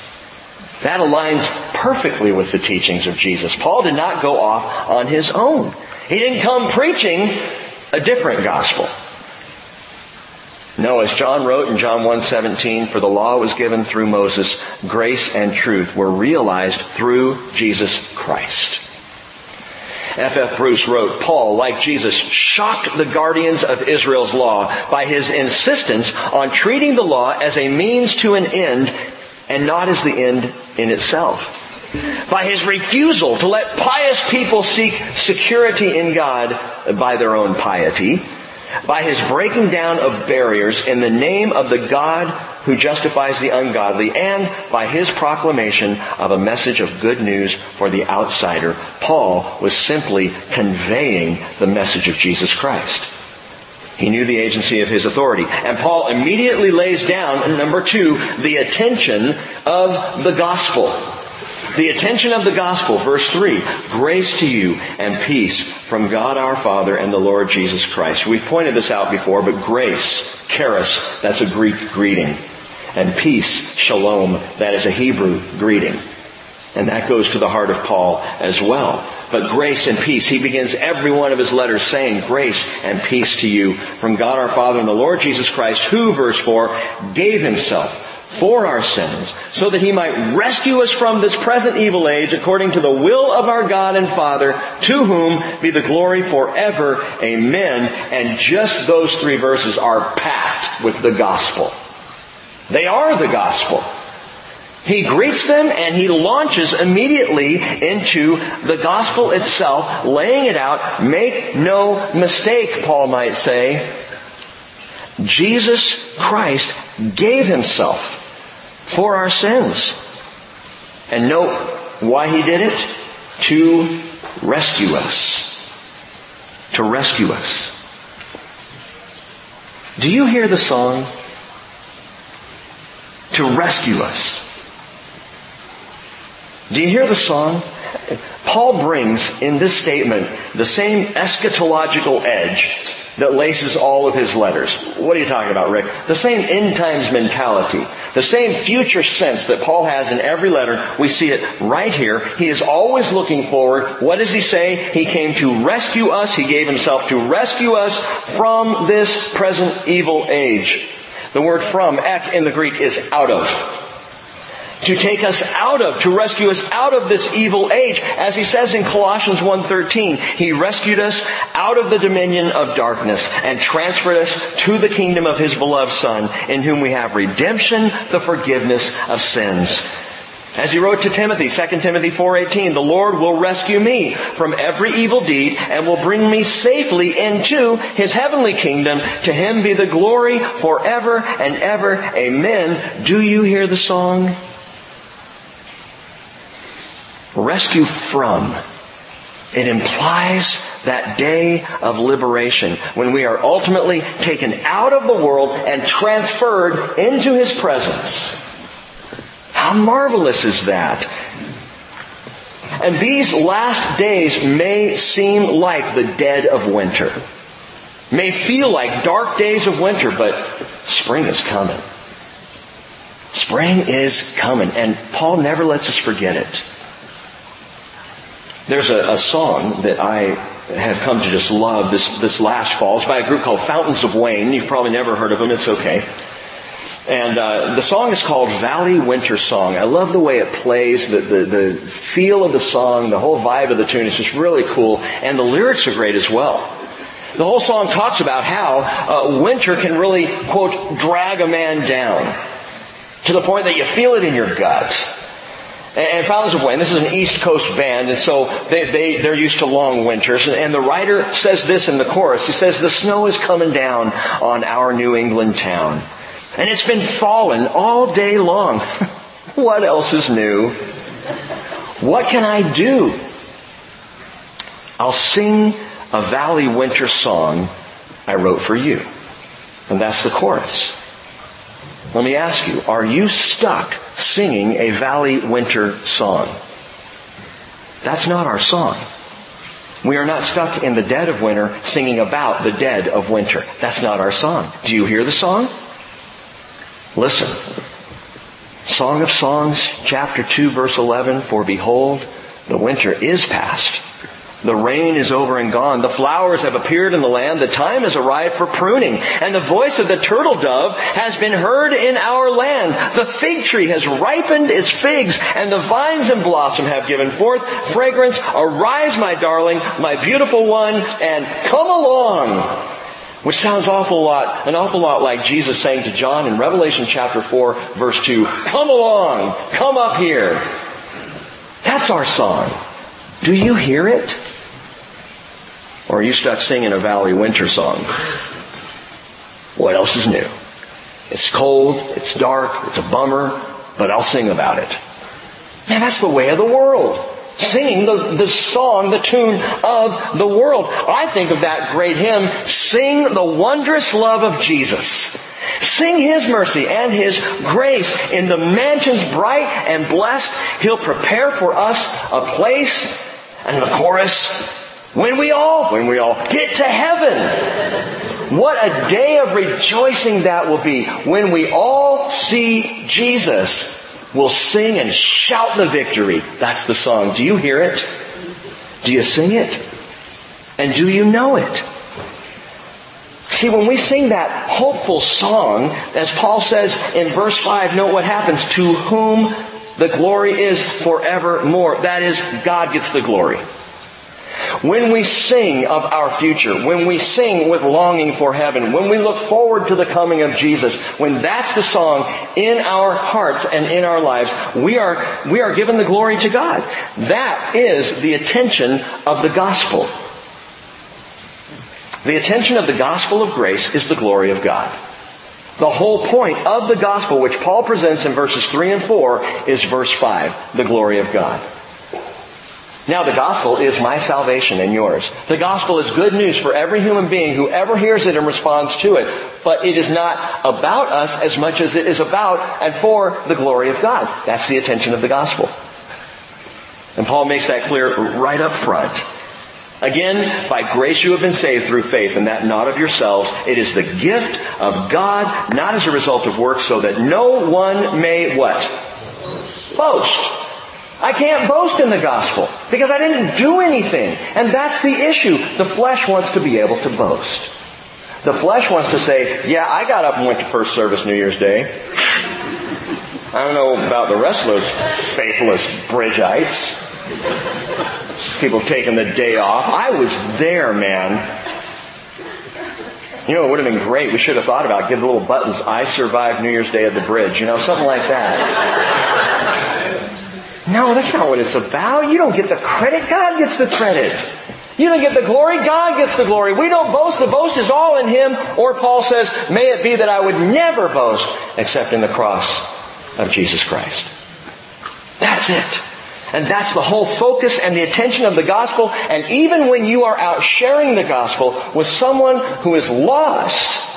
Speaker 1: That aligns perfectly with the teachings of Jesus. Paul did not go off on his own. He didn't come preaching a different gospel. No, as John wrote in John 1:17, for the law was given through Moses, grace and truth were realized through Jesus Christ. F. F. Bruce wrote, Paul, like Jesus, shocked the guardians of Israel's law by his insistence on treating the law as a means to an end and not as the end in itself. By his refusal to let pious people seek security in God by their own piety, by his breaking down of barriers in the name of the God who justifies the ungodly and by his proclamation of a message of good news for the outsider, Paul was simply conveying the message of Jesus Christ. He knew the agency of his authority. And Paul immediately lays down, number two, the attention of the gospel. The attention of the gospel, verse 3, grace to you and peace from God our Father and the Lord Jesus Christ. We've pointed this out before, but grace, charis, that's a Greek greeting. And peace, shalom, that is a Hebrew greeting. And that goes to the heart of Paul as well. But grace and peace. He begins every one of his letters saying grace and peace to you from God our Father and the Lord Jesus Christ, who, verse 4, gave himself for our sins, so that he might rescue us from this present evil age according to the will of our God and Father, to whom be the glory forever. Amen. And just those three verses are packed with the gospel. They are the gospel. He greets them and he launches immediately into the gospel itself, laying it out. Make no mistake, Paul might say. Jesus Christ gave himself for our sins. And note why he did it? To rescue us. To rescue us. Do you hear the song? to rescue us. Do you hear the song? Paul brings in this statement the same eschatological edge that laces all of his letters. What are you talking about, Rick? The same end times mentality. The same future sense that Paul has in every letter. We see it right here. He is always looking forward. What does he say? He came to rescue us. He gave himself to rescue us from this present evil age. The word from, ek in the Greek, is out of to take us out of, to rescue us out of this evil age. As he says in Colossians 1.13, he rescued us out of the dominion of darkness and transferred us to the kingdom of his beloved son in whom we have redemption, the forgiveness of sins. As he wrote to Timothy, 2 Timothy 4:18, the Lord will rescue me from every evil deed and will bring me safely into his heavenly kingdom. To him be the glory forever and ever. Amen. Do you hear the song? Rescue from. It implies that day of liberation when we are ultimately taken out of the world and transferred into His presence. How marvelous is that? And these last days may seem like the dead of winter. May feel like dark days of winter, but spring is coming. Spring is coming, and Paul never lets us forget it. There's a, a song that I have come to just love this, this last fall. It's by a group called Fountains of Wayne. You've probably never heard of them. It's okay. And uh, the song is called Valley Winter Song. I love the way it plays, the, the, the feel of the song, the whole vibe of the tune is just really cool. And the lyrics are great as well. The whole song talks about how uh, winter can really, quote, drag a man down to the point that you feel it in your guts. And Fountains of Wayne, this is an East Coast band, and so they, they, they're used to long winters. And the writer says this in the chorus. He says, the snow is coming down on our New England town. And it's been falling all day long. (laughs) what else is new? What can I do? I'll sing a valley winter song I wrote for you. And that's the chorus. Let me ask you, are you stuck singing a valley winter song? That's not our song. We are not stuck in the dead of winter singing about the dead of winter. That's not our song. Do you hear the song? Listen. Song of Songs, chapter 2, verse 11, For behold, the winter is past the rain is over and gone. The flowers have appeared in the land. The time has arrived for pruning. And the voice of the turtle dove has been heard in our land. The fig tree has ripened its figs and the vines and blossom have given forth fragrance. Arise, my darling, my beautiful one, and come along. Which sounds awful lot, an awful lot like Jesus saying to John in Revelation chapter 4 verse 2, come along, come up here. That's our song. Do you hear it? Or are you stuck singing a Valley Winter song? What else is new? It's cold, it's dark, it's a bummer, but I'll sing about it. Man, that's the way of the world. Singing the, the song, the tune of the world. I think of that great hymn, Sing the Wondrous Love of Jesus. Sing His mercy and His grace in the mansions bright and blessed. He'll prepare for us a place and the chorus, when we all, when we all get to heaven. What a day of rejoicing that will be when we all see Jesus. We'll sing and shout the victory. That's the song. Do you hear it? Do you sing it? And do you know it? See, when we sing that hopeful song, as Paul says in verse 5, note what happens. To whom the glory is forevermore. That is, God gets the glory. When we sing of our future, when we sing with longing for heaven, when we look forward to the coming of Jesus, when that's the song in our hearts and in our lives, we are, we are given the glory to God. That is the attention of the gospel. The attention of the gospel of grace is the glory of God. The whole point of the gospel, which Paul presents in verses 3 and 4, is verse 5, the glory of God. Now the gospel is my salvation and yours. The gospel is good news for every human being who ever hears it and responds to it. But it is not about us as much as it is about and for the glory of God. That's the attention of the gospel. And Paul makes that clear right up front. Again, by grace you have been saved through faith, and that not of yourselves. It is the gift of God, not as a result of works, so that no one may what? Boast. I can't boast in the gospel because I didn't do anything. And that's the issue. The flesh wants to be able to boast. The flesh wants to say, yeah, I got up and went to first service New Year's Day. I don't know about the rest of those faithless Bridgeites. People taking the day off. I was there, man. You know, it would have been great. We should have thought about give the little buttons, I survived New Year's Day at the bridge. You know, something like that. No, that's not what it's about. You don't get the credit. God gets the credit. You don't get the glory. God gets the glory. We don't boast. The boast is all in Him. Or Paul says, may it be that I would never boast except in the cross of Jesus Christ. That's it. And that's the whole focus and the attention of the gospel. And even when you are out sharing the gospel with someone who is lost,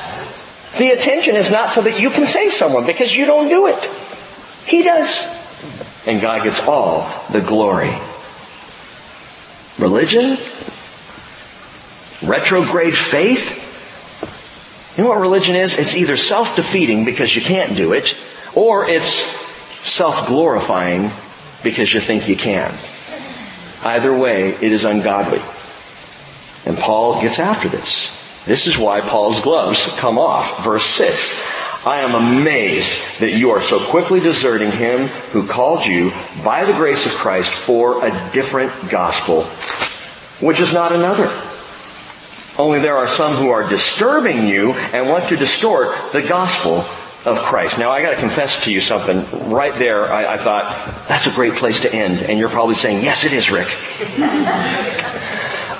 Speaker 1: the attention is not so that you can save someone because you don't do it. He does. And God gets all the glory. Religion? Retrograde faith? You know what religion is? It's either self-defeating because you can't do it, or it's self-glorifying because you think you can. Either way, it is ungodly. And Paul gets after this. This is why Paul's gloves come off. Verse 6. I am amazed that you are so quickly deserting him who called you by the grace of Christ for a different gospel, which is not another. Only there are some who are disturbing you and want to distort the gospel of Christ. Now I gotta confess to you something. Right there, I, I, thought, that's a great place to end. And you're probably saying, yes it is, Rick. (laughs)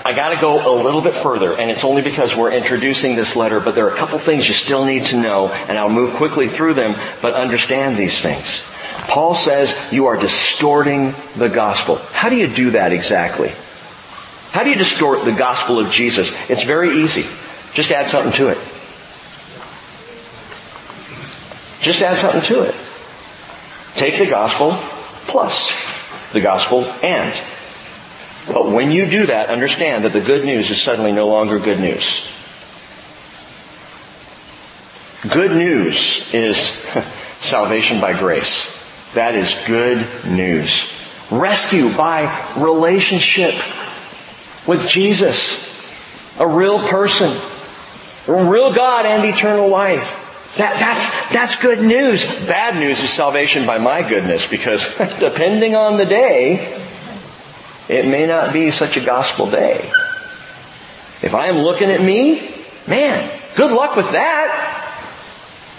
Speaker 1: I gotta go a little bit further, and it's only because we're introducing this letter, but there are a couple things you still need to know, and I'll move quickly through them, but understand these things. Paul says you are distorting the gospel. How do you do that exactly? How do you distort the gospel of Jesus? It's very easy. Just add something to it. Just add something to it. Take the gospel plus the gospel and. But when you do that, understand that the good news is suddenly no longer good news. Good news is (laughs) salvation by grace. That is good news. Rescue by relationship with Jesus. A real person. A real God and eternal life. That, that's, that's good news. Bad news is salvation by my goodness because (laughs) depending on the day, it may not be such a gospel day. If I am looking at me, man, good luck with that.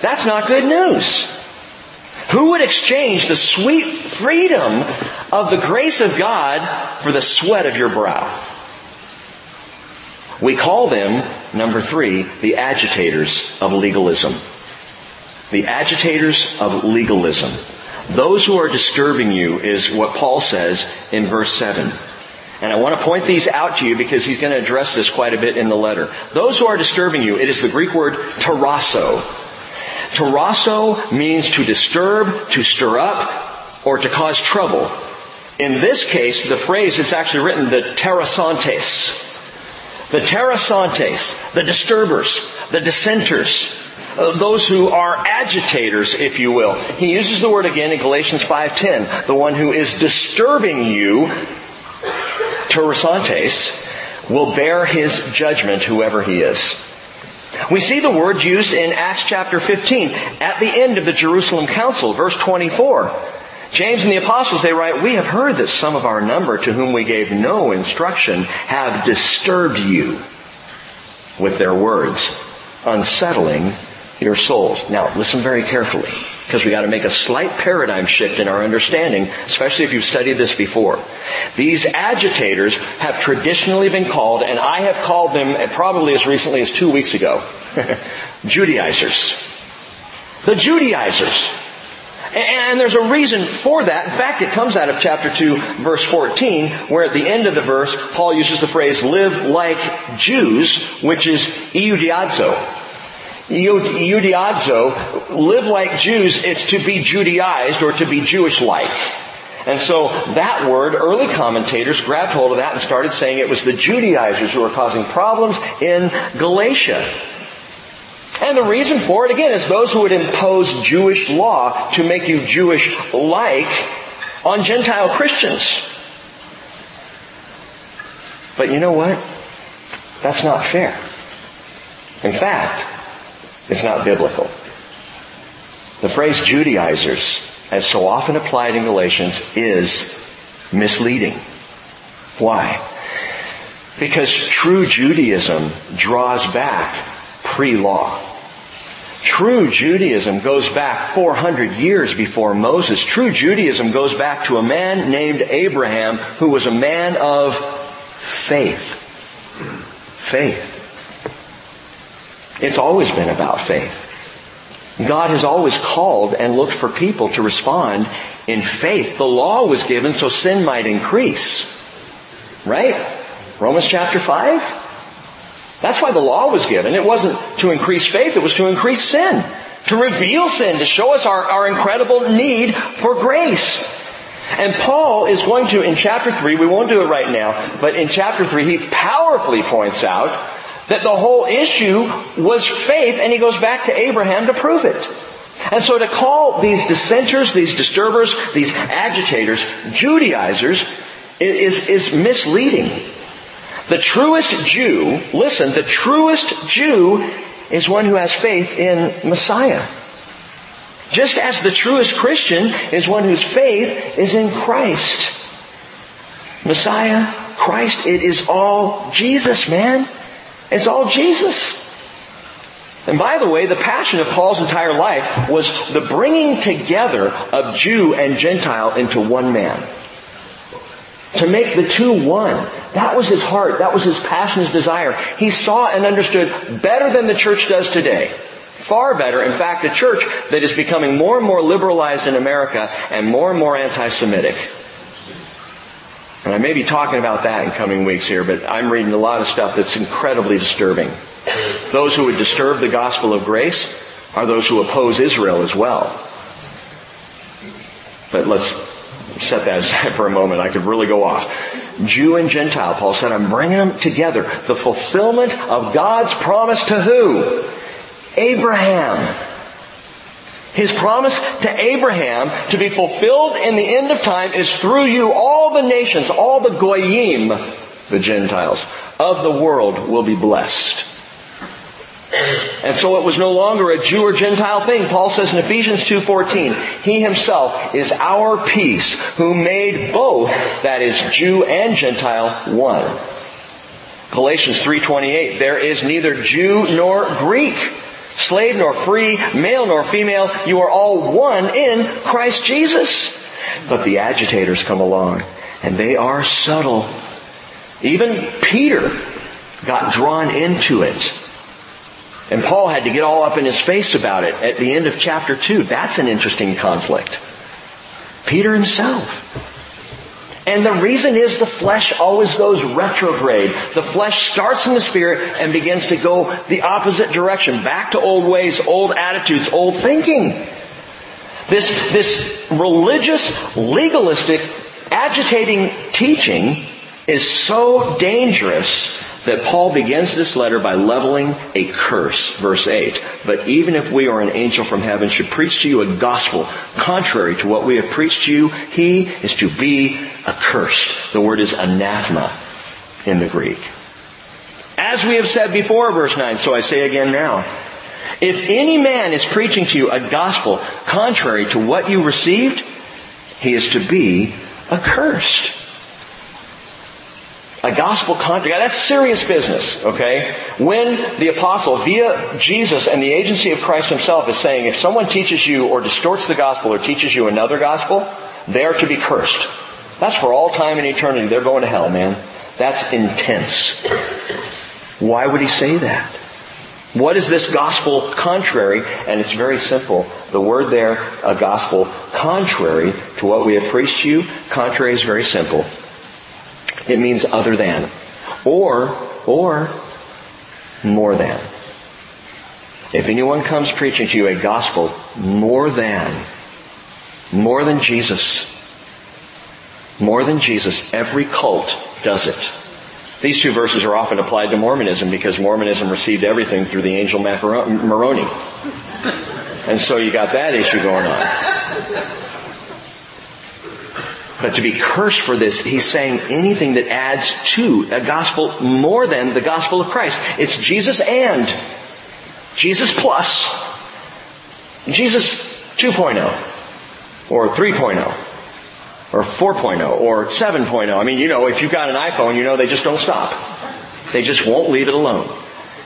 Speaker 1: That's not good news. Who would exchange the sweet freedom of the grace of God for the sweat of your brow? We call them, number three, the agitators of legalism the agitators of legalism. Those who are disturbing you is what Paul says in verse 7. And I want to point these out to you because he's going to address this quite a bit in the letter. Those who are disturbing you, it is the Greek word tarasso. Tarasso means to disturb, to stir up, or to cause trouble. In this case, the phrase is actually written the tarassontes. The tarassontes, the disturbers, the dissenters, uh, those who are agitators, if you will. He uses the word again in Galatians 5.10. The one who is disturbing you, tarassontes, will bear his judgment, whoever he is. We see the word used in Acts chapter 15 at the end of the Jerusalem Council, verse 24. James and the apostles, they write, We have heard that some of our number to whom we gave no instruction have disturbed you with their words, unsettling your souls. Now, listen very carefully, because we got to make a slight paradigm shift in our understanding, especially if you've studied this before. These agitators have traditionally been called, and I have called them uh, probably as recently as two weeks ago, (laughs) Judaizers. The Judaizers. And there's a reason for that. In fact, it comes out of chapter 2, verse 14, where at the end of the verse, Paul uses the phrase, live like Jews, which is ioudaizo. Ioudaizo, live like Jews, it's to be Judaized or to be Jewish-like. And so that word, early commentators grabbed hold of that and started saying it was the Judaizers who were causing problems in Galatia. And the reason for it, again, is those who would impose Jewish law to make you Jewish-like on Gentile Christians. But you know what? That's not fair. In fact, it's not biblical. The phrase Judaizers as so often applied in Galatians, is misleading. Why? Because true Judaism draws back pre-law. True Judaism goes back 400 years before Moses. True Judaism goes back to a man named Abraham who was a man of faith. Faith. It's always been about faith. God has always called and looked for people to respond in faith. The law was given so sin might increase. Right? Romans chapter 5? That's why the law was given. It wasn't to increase faith, it was to increase sin. To reveal sin, to show us our, our incredible need for grace. And Paul is going to, in chapter 3, we won't do it right now, but in chapter 3, he powerfully points out that the whole issue was faith, and he goes back to Abraham to prove it. And so to call these dissenters, these disturbers, these agitators, Judaizers, is, is misleading. The truest Jew, listen, the truest Jew is one who has faith in Messiah. Just as the truest Christian is one whose faith is in Christ. Messiah, Christ, it is all Jesus, man. It's all Jesus. And by the way, the passion of Paul's entire life was the bringing together of Jew and Gentile into one man. To make the two one. That was his heart. That was his passion, his desire. He saw and understood better than the church does today. Far better. In fact, a church that is becoming more and more liberalized in America and more and more anti-Semitic. And I may be talking about that in coming weeks here, but I'm reading a lot of stuff that's incredibly disturbing. Those who would disturb the gospel of grace are those who oppose Israel as well. But let's set that (laughs) aside for a moment. I could really go off. Jew and Gentile, Paul said, I'm bringing them together. The fulfillment of God's promise to who? Abraham. His promise to Abraham to be fulfilled in the end of time is through you all the nations, all the goyim, the Gentiles, of the world will be blessed. And so it was no longer a Jew or Gentile thing. Paul says in Ephesians 2.14, He himself is our peace, who made both, that is Jew and Gentile, one. Galatians 3.28, there is neither Jew nor Greek slave nor free, male nor female, you are all one in Christ Jesus. But the agitators come along and they are subtle. Even Peter got drawn into it. And Paul had to get all up in his face about it at the end of chapter 2. That's an interesting conflict. Peter himself. And the reason is the flesh always goes retrograde. The flesh starts in the spirit and begins to go the opposite direction, back to old ways, old attitudes, old thinking. This, this religious, legalistic, agitating teaching is so dangerous that Paul begins this letter by leveling a curse, verse 8. But even if we or an angel from heaven should preach to you a gospel contrary to what we have preached to you, he is to be accursed. The word is anathema in the Greek. As we have said before, verse 9, so I say again now. If any man is preaching to you a gospel contrary to what you received, he is to be accursed. A gospel contrary. That's serious business, okay? When the apostle, via Jesus and the agency of Christ himself, is saying, if someone teaches you or distorts the gospel or teaches you another gospel, they are to be cursed. That's for all time and eternity. They're going to hell, man. That's intense. Why would he say that? What is this gospel contrary? And it's very simple. The word there, a gospel contrary to what we have preached to you, contrary is very simple. It means other than. Or, or, more than. If anyone comes preaching to you a gospel more than, more than Jesus, more than Jesus, every cult does it. These two verses are often applied to Mormonism because Mormonism received everything through the angel Moroni. And so you got that issue going on. But to be cursed for this, he's saying anything that adds to a gospel more than the gospel of Christ. It's Jesus and Jesus plus, Jesus 2.0, or 3.0, or 4.0, or 7.0. I mean, you know, if you've got an iPhone, you know they just don't stop. They just won't leave it alone.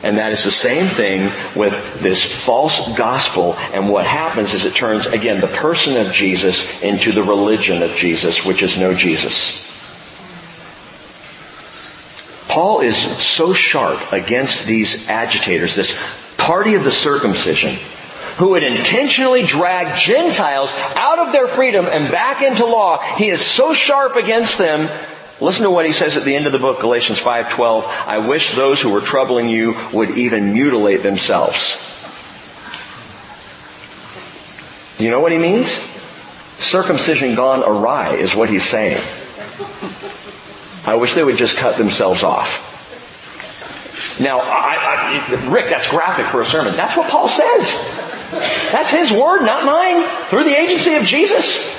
Speaker 1: And that is the same thing with this false gospel. And what happens is it turns, again, the person of Jesus into the religion of Jesus, which is no Jesus. Paul is so sharp against these agitators, this party of the circumcision, who would intentionally drag Gentiles out of their freedom and back into law. He is so sharp against them. Listen to what he says at the end of the book, Galatians 5:12. I wish those who were troubling you would even mutilate themselves. Do You know what he means? Circumcision gone awry is what he's saying. I wish they would just cut themselves off. Now, I, I, Rick, that's graphic for a sermon. That's what Paul says. That's his word, not mine, through the agency of Jesus.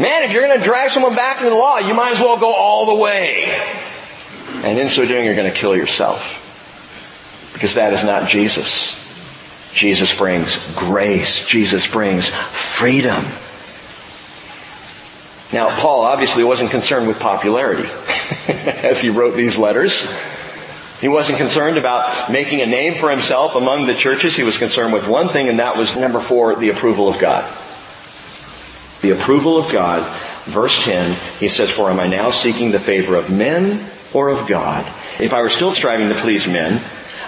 Speaker 1: Man, if you're going to drag someone back into the law, you might as well go all the way. And in so doing, you're going to kill yourself. Because that is not Jesus. Jesus brings grace. Jesus brings freedom. Now, Paul obviously wasn't concerned with popularity (laughs) as he wrote these letters. He wasn't concerned about making a name for himself among the churches. He was concerned with one thing, and that was number four, the approval of God. The approval of God. Verse 10, he says, For am I now seeking the favor of men or of God? If I were still striving to please men,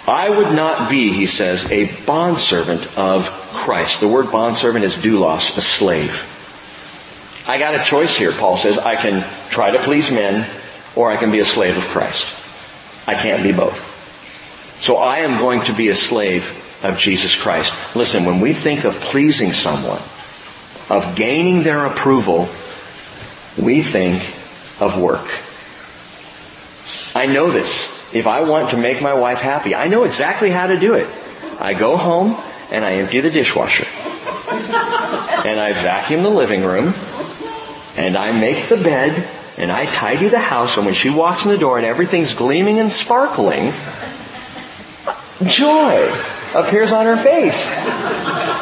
Speaker 1: I would not be, he says, a bondservant of Christ. The word bondservant is doulos, a slave. I got a choice here, Paul says. I can try to please men, or I can be a slave of Christ. I can't be both. So I am going to be a slave of Jesus Christ. Listen, when we think of pleasing someone, of gaining their approval, we think of work. I know this. If I want to make my wife happy, I know exactly how to do it. I go home and I empty the dishwasher. And I vacuum the living room. And I make the bed and I tidy the house, and when she walks in the door and everything's gleaming and sparkling, joy appears on her face.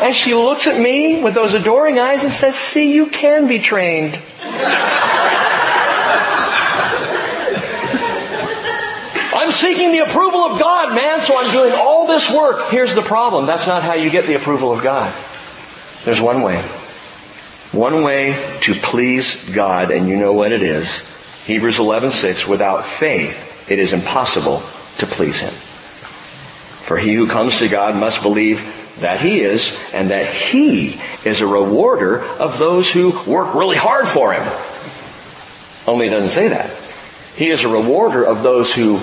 Speaker 1: And she looks at me with those adoring eyes and says, see, you can be trained. I'm seeking the approval of God, man, so I'm doing all this work. Here's the problem. That's not how you get the approval of God. There's one way. One way to please God, and you know what it is. Hebrews 11:6, without faith, it is impossible to please Him. For he who comes to God must believe that He is, and that He is a rewarder of those who work really hard for Him. Only it doesn't say that. He is a rewarder of those who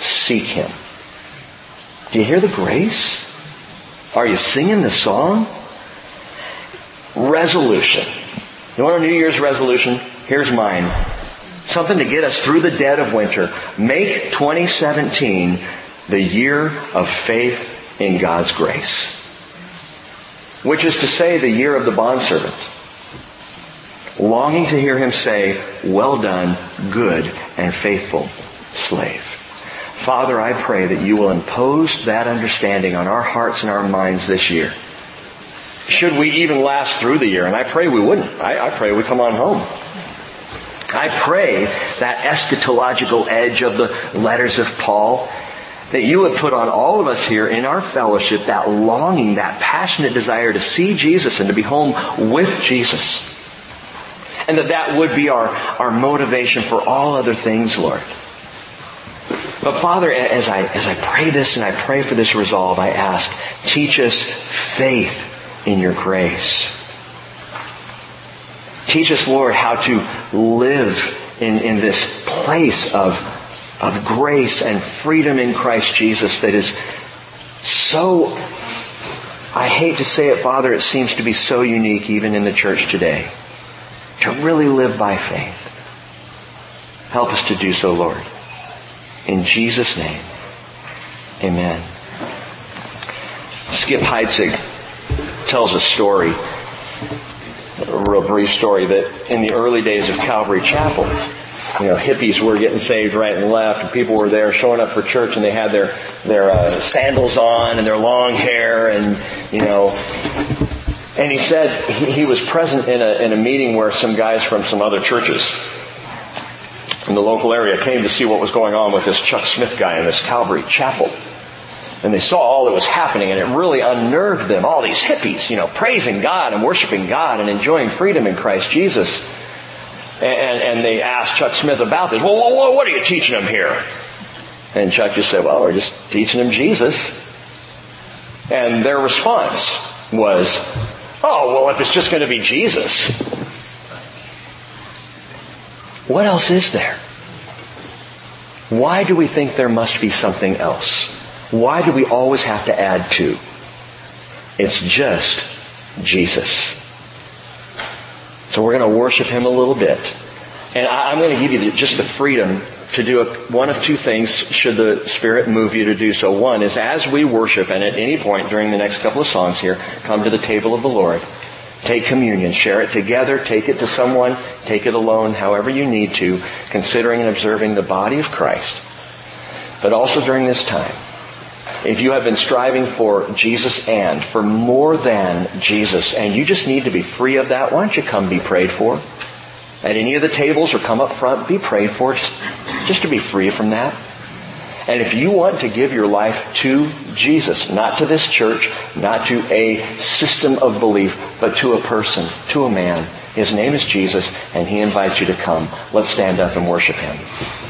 Speaker 1: seek Him. Do you hear the grace? Are you singing the song? Resolution. You want a New Year's resolution? Here's mine. Something to get us through the dead of winter. Make 2017 the year of faith in God's grace. Which is to say, the year of the bondservant. Longing to hear him say, well done, good and faithful slave. Father, I pray that you will impose that understanding on our hearts and our minds this year should we even last through the year. And I pray we wouldn't. I, I pray we come on home. I pray that eschatological edge of the letters of Paul that you would put on all of us here in our fellowship that longing, that passionate desire to see Jesus and to be home with Jesus. And that that would be our, our motivation for all other things, Lord. But Father, as I, as I pray this and I pray for this resolve, I ask, teach us faith in your grace. Teach us, Lord, how to live in, in this place of, of grace and freedom in Christ Jesus that is so, I hate to say it, Father, it seems to be so unique even in the church today. To really live by faith. Help us to do so, Lord. In Jesus' name, amen. Skip Heitzig tells a story, a real brief story, that in the early days of Calvary Chapel, you know, hippies were getting saved right and left, and people were there showing up for church, and they had their their uh, sandals on and their long hair, and you know. And he said he, he was present in a in a meeting where some guys from some other churches in the local area came to see what was going on with this Chuck Smith guy in this Calvary Chapel. And they saw all that was happening and it really unnerved them. All these hippies, you know, praising God and worshiping God and enjoying freedom in Christ Jesus. And, and they asked Chuck Smith about this. Well, well, what are you teaching them here? And Chuck just said, well, we're just teaching them Jesus. And their response was, oh, well, if it's just going to be Jesus, what else is there? Why do we think there must be something else? Why do we always have to add to? It's just Jesus. So we're going to worship Him a little bit. And I'm going to give you just the freedom to do a, one of two things should the Spirit move you to do so. One is as we worship and at any point during the next couple of songs here, come to the table of the Lord. Take communion, share it together, take it to someone, take it alone, however you need to, considering and observing the body of Christ. But also during this time, if you have been striving for Jesus and, for more than Jesus, and you just need to be free of that, why don't you come be prayed for? At any of the tables or come up front, be prayed for, just, just to be free from that. And if you want to give your life to Jesus, not to this church, not to a system of belief, but to a person, to a man, his name is Jesus, and he invites you to come. Let's stand up and worship him.